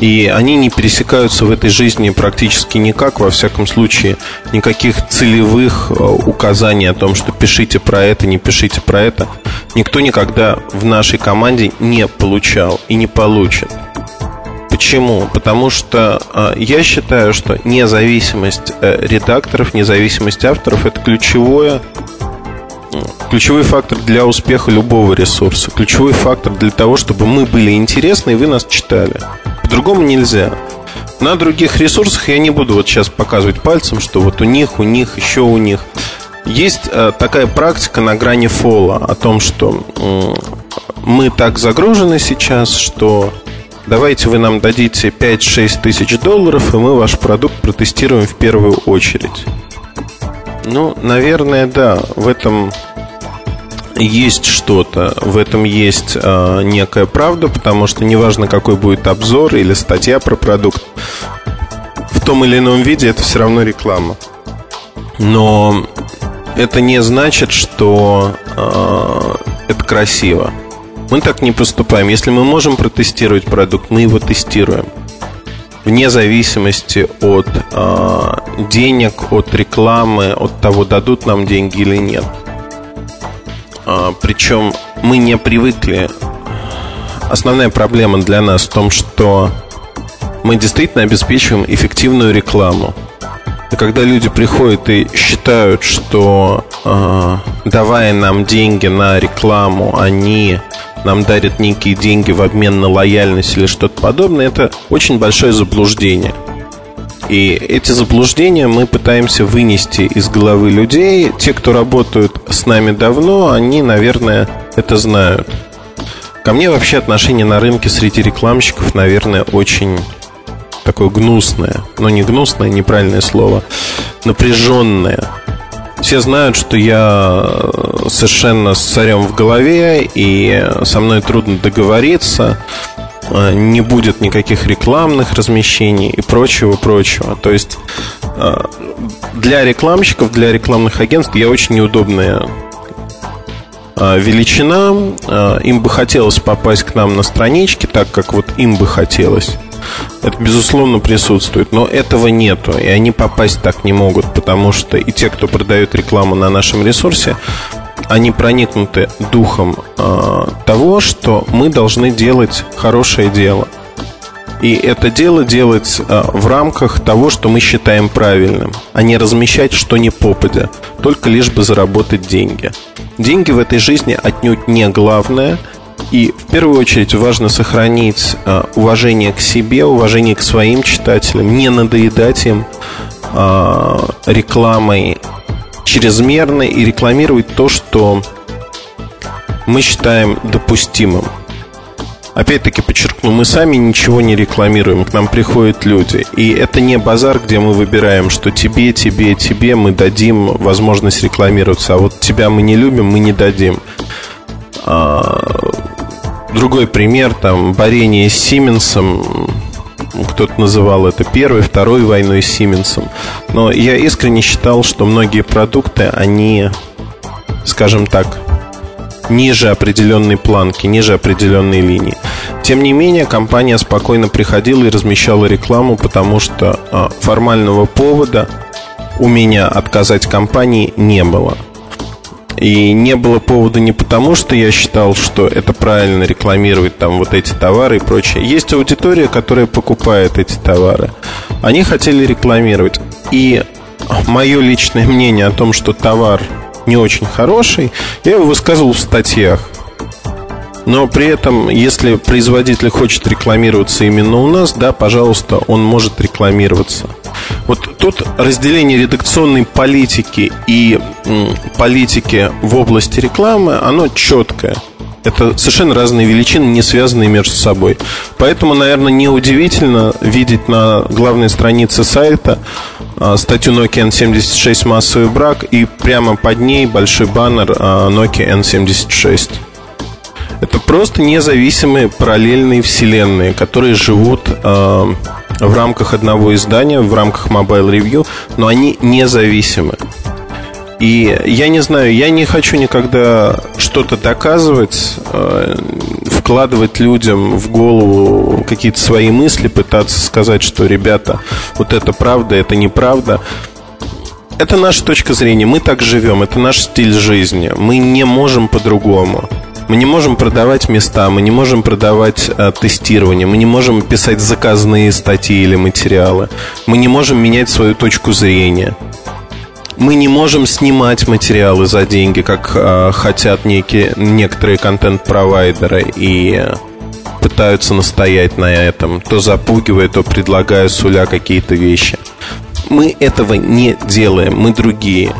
И они не пересекаются в этой жизни практически никак, во всяком случае, никаких целевых э, указаний о том, что пишите про это, не пишите про это, никто никогда в нашей команде не получал и не получит. Почему? Потому что э, я считаю, что независимость э, редакторов, независимость авторов это ключевое ключевой фактор для успеха любого ресурса, ключевой фактор для того, чтобы мы были интересны и вы нас читали. По-другому нельзя. На других ресурсах я не буду вот сейчас показывать пальцем, что вот у них, у них, еще у них. Есть э, такая практика на грани фола о том, что мы так загружены сейчас, что давайте вы нам дадите 5-6 тысяч долларов, и мы ваш продукт протестируем в первую очередь. Ну, наверное, да, в этом есть что-то, в этом есть э, некая правда, потому что неважно, какой будет обзор или статья про продукт, в том или ином виде это все равно реклама. Но это не значит, что э, это красиво. Мы так не поступаем. Если мы можем протестировать продукт, мы его тестируем. Вне зависимости от э, денег, от рекламы, от того, дадут нам деньги или нет. А, Причем мы не привыкли. Основная проблема для нас в том, что мы действительно обеспечиваем эффективную рекламу. И когда люди приходят и считают, что э, давая нам деньги на рекламу, они нам дарят некие деньги в обмен на лояльность или что-то подобное, это очень большое заблуждение. И эти заблуждения мы пытаемся вынести из головы людей. Те, кто работают с нами давно, они, наверное, это знают. Ко мне вообще отношение на рынке среди рекламщиков, наверное, очень такое гнусное. Но не гнусное, неправильное слово. Напряженное. Все знают, что я совершенно с царем в голове, и со мной трудно договориться. Э, не будет никаких рекламных размещений и прочего-прочего. То есть э, для рекламщиков, для рекламных агентств я очень неудобная э, величина. Им бы хотелось попасть к нам на странички, так как вот им бы хотелось. Это, безусловно, присутствует, но этого нету, и они попасть так не могут, потому что и те, кто продает рекламу на нашем ресурсе, они проникнуты духом э, того, что мы должны делать хорошее дело. И это дело делать э, в рамках того, что мы считаем правильным, а не размещать что ни попадя, только лишь бы заработать деньги. Деньги в этой жизни отнюдь не главное, и в первую очередь важно сохранить э, уважение к себе, уважение к своим читателям, не надоедать им э, рекламой чрезмерно и рекламировать то, что мы считаем допустимым. Опять-таки подчеркну, мы сами ничего не рекламируем, к нам приходят люди. И это не базар, где мы выбираем, что тебе, тебе, тебе мы дадим возможность рекламироваться, а вот тебя мы не любим, мы не дадим. Другой пример, там, борение с Сименсом кто-то называл это первой, второй войной с Сименсом. Но я искренне считал, что многие продукты, они, скажем так, ниже определенной планки, ниже определенной линии. Тем не менее, компания спокойно приходила и размещала рекламу, потому что а, формального повода у меня отказать компании не было. И не было повода не потому, что я считал, что это правильно рекламировать там вот эти товары и прочее. Есть аудитория, которая покупает эти товары. Они хотели рекламировать. И мое личное мнение о том, что товар не очень хороший, я его высказывал в статьях. Но при этом, если производитель хочет рекламироваться именно у нас, да, пожалуйста, он может рекламироваться. Вот тут разделение редакционной политики и политики в области рекламы, оно четкое. Это совершенно разные величины, не связанные между собой. Поэтому, наверное, неудивительно видеть на главной странице сайта а, статью Nokia N76 массовый брак и прямо под ней большой баннер а, Nokia N76. Это просто независимые параллельные вселенные, которые живут э, в рамках одного издания, в рамках Mobile Review, но они независимы. И я не знаю, я не хочу никогда что-то доказывать, э, вкладывать людям в голову какие-то свои мысли, пытаться сказать, что, ребята, вот это правда, это неправда. Это наша точка зрения, мы так живем, это наш стиль жизни, мы не можем по-другому. Мы не можем продавать места, мы не можем продавать э, тестирование, мы не можем писать заказные статьи или материалы, мы не можем менять свою точку зрения. Мы не можем снимать материалы за деньги, как э, хотят некие, некоторые контент-провайдеры и пытаются настоять на этом, то запугивая, то предлагая суля какие-то вещи. Мы этого не делаем, мы другие.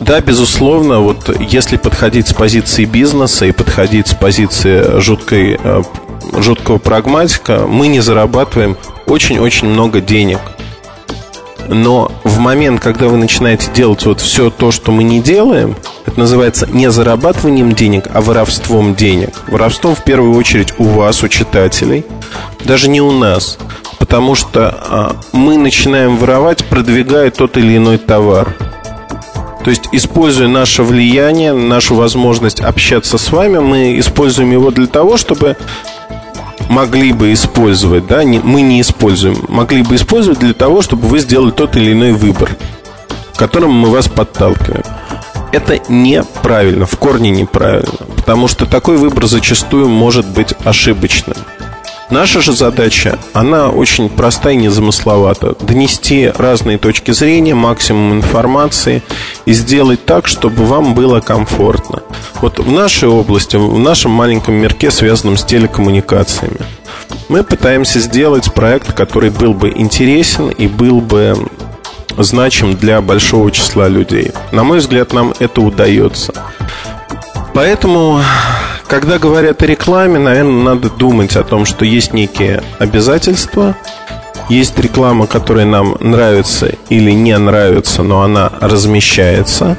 Да, безусловно, вот если подходить с позиции бизнеса и подходить с позиции жуткой, э, жуткого прагматика, мы не зарабатываем очень-очень много денег – но в момент, когда вы начинаете делать вот все то, что мы не делаем, это называется не зарабатыванием денег, а воровством денег. Воровством в первую очередь у вас, у читателей, даже не у нас. Потому что а, мы начинаем воровать, продвигая тот или иной товар. То есть, используя наше влияние, нашу возможность общаться с вами, мы используем его для того, чтобы могли бы использовать, да, не, мы не используем, могли бы использовать для того, чтобы вы сделали тот или иной выбор, к которому мы вас подталкиваем. Это неправильно, в корне неправильно, потому что такой выбор зачастую может быть ошибочным. Наша же задача, она очень простая и незамысловата. Донести разные точки зрения, максимум информации и сделать так, чтобы вам было комфортно. Вот в нашей области, в нашем маленьком мирке, связанном с телекоммуникациями, мы пытаемся сделать проект, который был бы интересен и был бы значим для большого числа людей. На мой взгляд, нам это удается. Поэтому когда говорят о рекламе, наверное, надо думать о том, что есть некие обязательства, есть реклама, которая нам нравится или не нравится, но она размещается.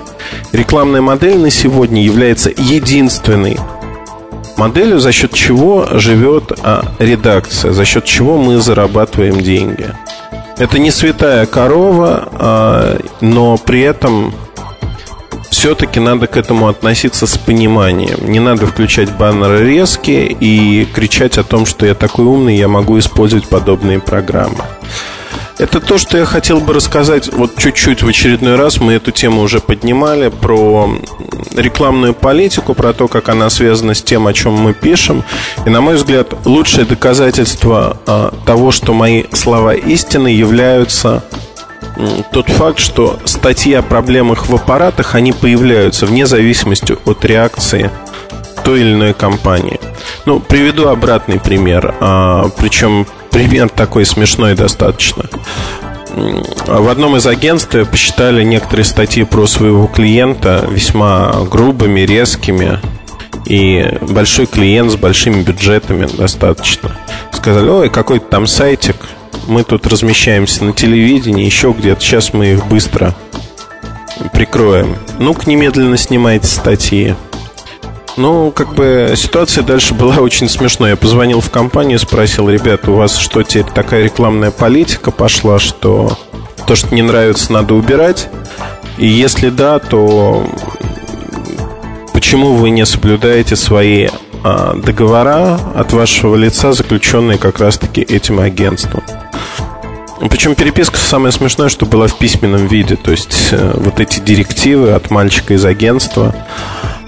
Рекламная модель на сегодня является единственной моделью, за счет чего живет а, редакция, за счет чего мы зарабатываем деньги. Это не святая корова, а, но при этом все-таки надо к этому относиться с пониманием. Не надо включать баннеры резкие и кричать о том, что я такой умный, я могу использовать подобные программы. Это то, что я хотел бы рассказать вот чуть-чуть в очередной раз. Мы эту тему уже поднимали про рекламную политику, про то, как она связана с тем, о чем мы пишем. И, на мой взгляд, лучшее доказательство а, того, что мои слова истины, являются тот факт, что статьи о проблемах в аппаратах, они появляются вне зависимости от реакции той или иной компании. Ну, приведу обратный пример, а, причем пример такой смешной достаточно. В одном из агентств посчитали некоторые статьи про своего клиента весьма грубыми, резкими, и большой клиент с большими бюджетами достаточно. Сказали, ой, какой-то там сайтик, мы тут размещаемся на телевидении, еще где-то. Сейчас мы их быстро прикроем. Ну-ка, немедленно снимайте статьи. Ну, как бы ситуация дальше была очень смешной. Я позвонил в компанию, спросил, ребята, у вас что, теперь такая рекламная политика пошла, что то, что не нравится, надо убирать? И если да, то почему вы не соблюдаете свои договора от вашего лица, заключенные как раз-таки этим агентством? Причем переписка самое смешное, что была в письменном виде. То есть э, вот эти директивы от мальчика из агентства,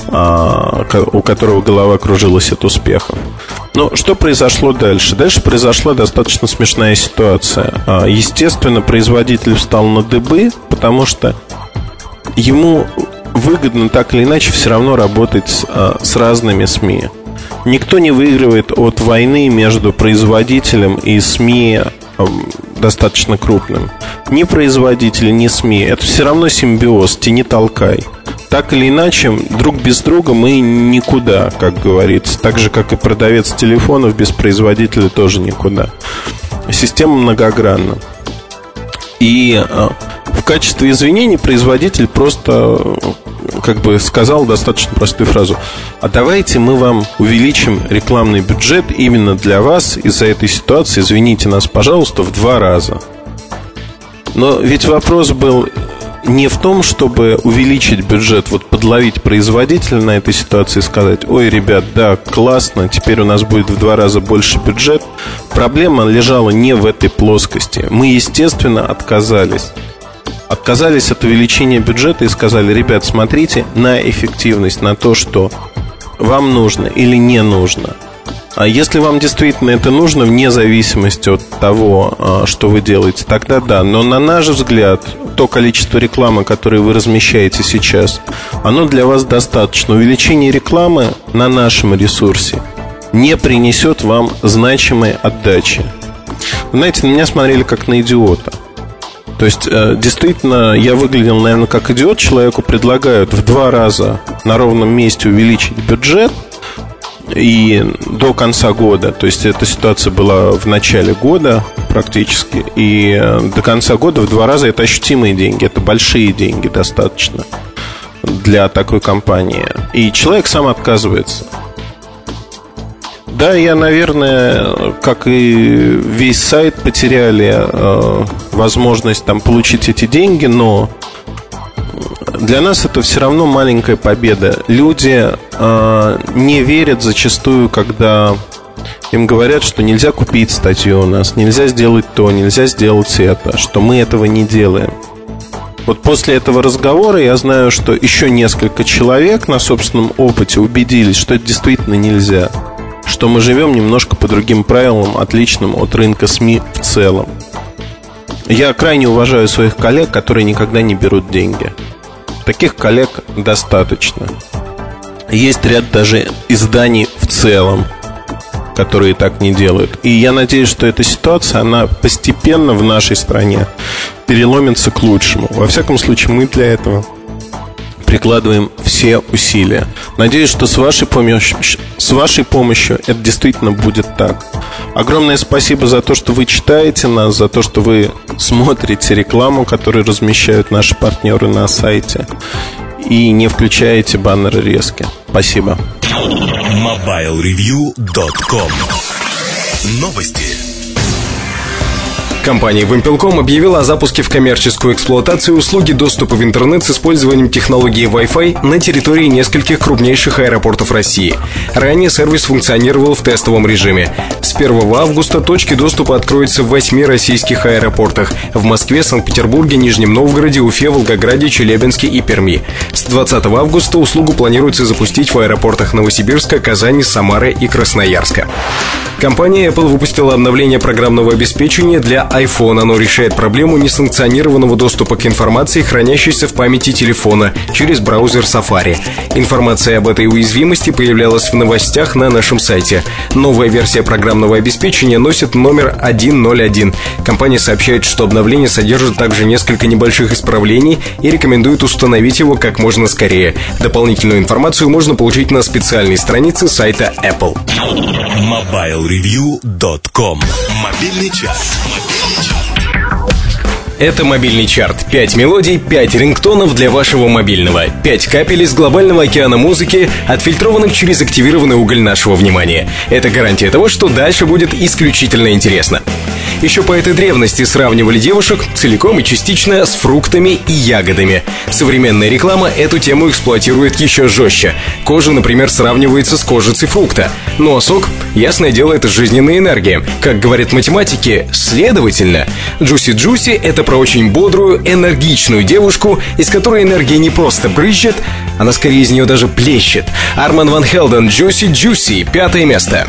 а, у которого голова кружилась от успехов. Но что произошло дальше? Дальше произошла достаточно смешная ситуация. А, естественно, производитель встал на дыбы, потому что ему выгодно так или иначе все равно работать а, с разными СМИ. Никто не выигрывает от войны между производителем и СМИ достаточно крупным. Ни производители, ни СМИ. Это все равно симбиоз, тяни толкай. Так или иначе, друг без друга мы никуда, как говорится. Так же, как и продавец телефонов без производителя тоже никуда. Система многогранна. И а, в качестве извинений производитель просто как бы сказал достаточно простую фразу. А давайте мы вам увеличим рекламный бюджет именно для вас из-за этой ситуации, извините нас, пожалуйста, в два раза. Но ведь вопрос был не в том, чтобы увеличить бюджет, вот подловить производителя на этой ситуации и сказать, ой, ребят, да, классно, теперь у нас будет в два раза больше бюджет. Проблема лежала не в этой плоскости. Мы, естественно, отказались. Отказались от увеличения бюджета и сказали, ребят, смотрите на эффективность, на то, что вам нужно или не нужно – а если вам действительно это нужно, вне зависимости от того, а, что вы делаете, тогда да. Но на наш взгляд, то количество рекламы, которое вы размещаете сейчас, оно для вас достаточно. Увеличение рекламы на нашем ресурсе не принесет вам значимой отдачи. знаете, на меня смотрели как на идиота. То есть, э, действительно, я выглядел, наверное, как идиот. Человеку предлагают в два раза на ровном месте увеличить бюджет – и до конца года, то есть эта ситуация была в начале года практически, и э, до конца года в два раза это ощутимые деньги, это большие деньги достаточно для такой компании. И человек сам отказывается. Да, я, наверное, как и весь сайт, потеряли э, возможность там получить эти деньги, но для нас это все равно маленькая победа. Люди э, не верят зачастую, когда им говорят, что нельзя купить статью у нас, нельзя сделать то, нельзя сделать это, что мы этого не делаем. Вот после этого разговора я знаю, что еще несколько человек на собственном опыте убедились, что это действительно нельзя. Что мы живем немножко по другим правилам, отличным от рынка СМИ в целом. Я крайне уважаю своих коллег, которые никогда не берут деньги. Таких коллег достаточно. Есть ряд даже изданий в целом, которые так не делают. И я надеюсь, что эта ситуация, она постепенно в нашей стране переломится к лучшему. Во всяком случае, мы для этого прикладываем все усилия. Надеюсь, что с вашей помощью, с вашей помощью это действительно будет так. Огромное спасибо за то, что вы читаете нас, за то, что вы смотрите рекламу, которую размещают наши партнеры на сайте и не включаете баннеры резки. Спасибо. MobileReview.com Новости. Компания Wimpel.com объявила о запуске в коммерческую эксплуатацию услуги доступа в интернет с использованием технологии Wi-Fi на территории нескольких крупнейших аэропортов России. Ранее сервис функционировал в тестовом режиме. С 1 августа точки доступа откроются в восьми российских аэропортах – в Москве, Санкт-Петербурге, Нижнем Новгороде, Уфе, Волгограде, Челябинске и Перми. С 20 августа услугу планируется запустить в аэропортах Новосибирска, Казани, Самары и Красноярска. Компания Apple выпустила обновление программного обеспечения для iPhone. Оно решает проблему несанкционированного доступа к информации, хранящейся в памяти телефона через браузер Safari. Информация об этой уязвимости появлялась в новостях на нашем сайте. Новая версия программного обеспечения носит номер 101. Компания сообщает, что обновление содержит также несколько небольших исправлений и рекомендует установить его как можно скорее. Дополнительную информацию можно получить на специальной странице сайта Apple. MobileReview.com Мобильный час. Это мобильный чарт. Пять мелодий, пять рингтонов для вашего мобильного. Пять капель из глобального океана музыки, отфильтрованных через активированный уголь нашего внимания. Это гарантия того, что дальше будет исключительно интересно. Еще по этой древности сравнивали девушек целиком и частично с фруктами и ягодами. Современная реклама эту тему эксплуатирует еще жестче. Кожа, например, сравнивается с кожицей фрукта. Ну а сок, ясное дело, это жизненная энергия. Как говорят математики, следовательно, Джуси Джуси — это про очень бодрую, энергичную девушку, из которой энергия не просто брызжет, она скорее из нее даже плещет. Арман Ван Хелден, Джуси Джуси, пятое место.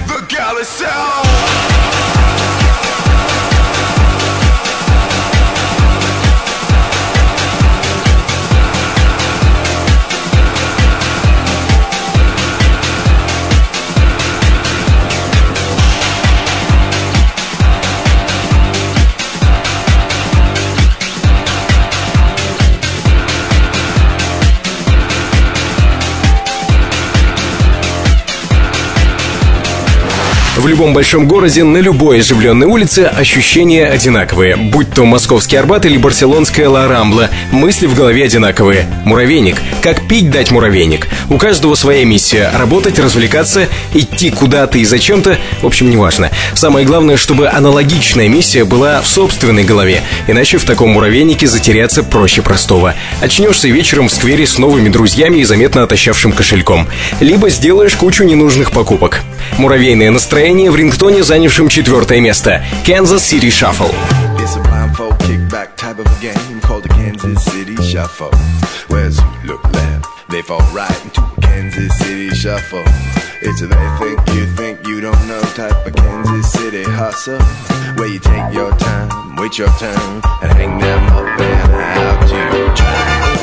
В любом большом городе, на любой оживленной улице ощущения одинаковые. Будь то московский Арбат или барселонская Ла Рамбла, мысли в голове одинаковые. Муравейник. Как пить дать муравейник? У каждого своя миссия. Работать, развлекаться, идти куда-то и зачем-то. В общем, неважно. Самое главное, чтобы аналогичная миссия была в собственной голове. Иначе в таком муравейнике затеряться проще простого. Очнешься вечером в сквере с новыми друзьями и заметно отощавшим кошельком. Либо сделаешь кучу ненужных покупок. Муравейное настроение в рингтоне, занявшем четвертое место. Kansas City Shuffle. It's a blindfold kickback type of game called the Kansas City Shuffle. Whereas you look left, they fall right into a Kansas City Shuffle. It's a they think you think you don't know type of Kansas City hustle. Where you take your time, wait your turn, and hang them up and out to dry.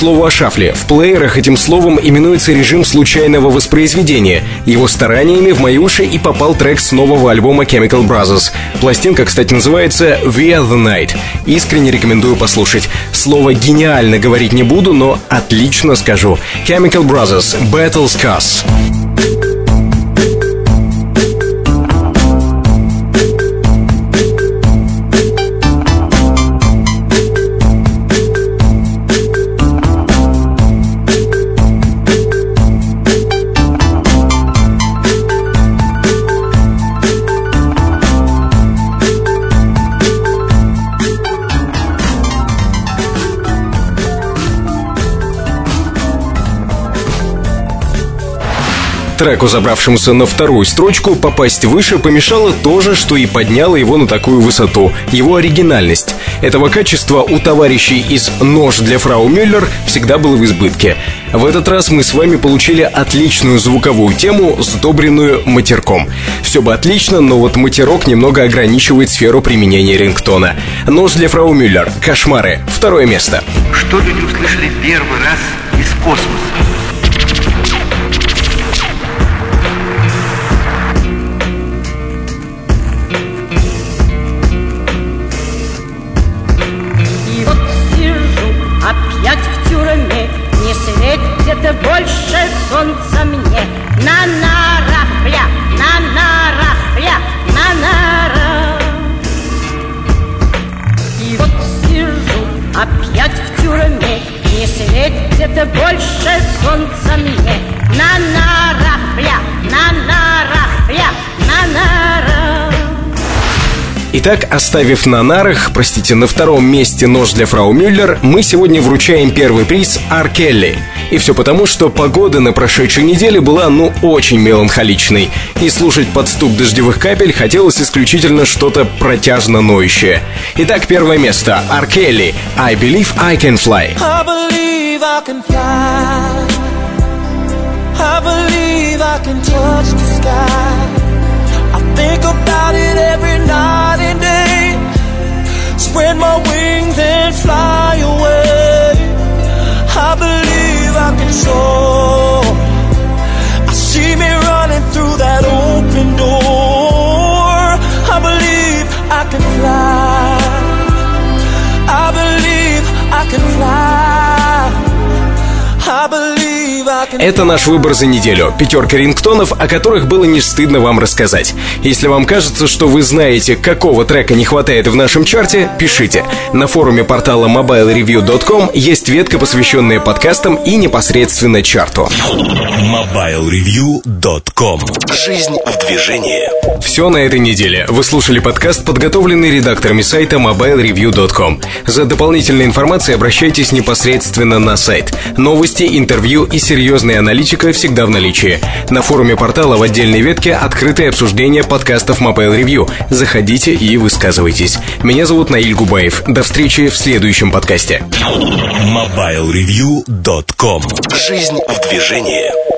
Слову о шафле. В плеерах этим словом именуется режим случайного воспроизведения. Его стараниями в мои уши и попал трек с нового альбома Chemical Brothers. Пластинка, кстати, называется We Are The Night. Искренне рекомендую послушать. Слово «гениально» говорить не буду, но отлично скажу. Chemical Brothers Battle Scars. Треку, забравшемуся на вторую строчку, попасть выше помешало то же, что и подняло его на такую высоту — его оригинальность. Этого качества у товарищей из «Нож для фрау Мюллер» всегда было в избытке. В этот раз мы с вами получили отличную звуковую тему, сдобренную матерком. Все бы отлично, но вот матерок немного ограничивает сферу применения рингтона. «Нож для фрау Мюллер. Кошмары. Второе место. Что люди услышали первый раз из космоса? Итак, оставив на нарах, простите, на втором месте нож для фрау Мюллер, мы сегодня вручаем первый приз Ар Келли. И все потому, что погода на прошедшей неделе была, ну, очень меланхоличной. И слушать под стук дождевых капель хотелось исключительно что-то протяжно ноющее. Итак, первое место. Ар Келли. I Believe I Can Fly. I believe I can fly. I believe I can touch the sky. I think about it every night. Spread my wings and fly away. I believe I can soar. I see me running through that open door. I believe I can fly. I believe I can fly. I believe Это наш выбор за неделю. Пятерка рингтонов, о которых было не стыдно вам рассказать. Если вам кажется, что вы знаете, какого трека не хватает в нашем чарте, пишите. На форуме портала mobilereview.com есть ветка, посвященная подкастам и непосредственно чарту. MobileReview.com Жизнь в движении. Все на этой неделе. Вы слушали подкаст, подготовленный редакторами сайта mobilereview.com. За дополнительной информацией обращайтесь непосредственно на сайт. Новости, интервью и серьезная аналитика всегда в наличии. На форуме портала в отдельной ветке открытое обсуждение подкастов Mobile Review. Заходите и высказывайтесь. Меня зовут Наиль Губаев. До встречи в следующем подкасте. MobileReview.com Жизнь в движении.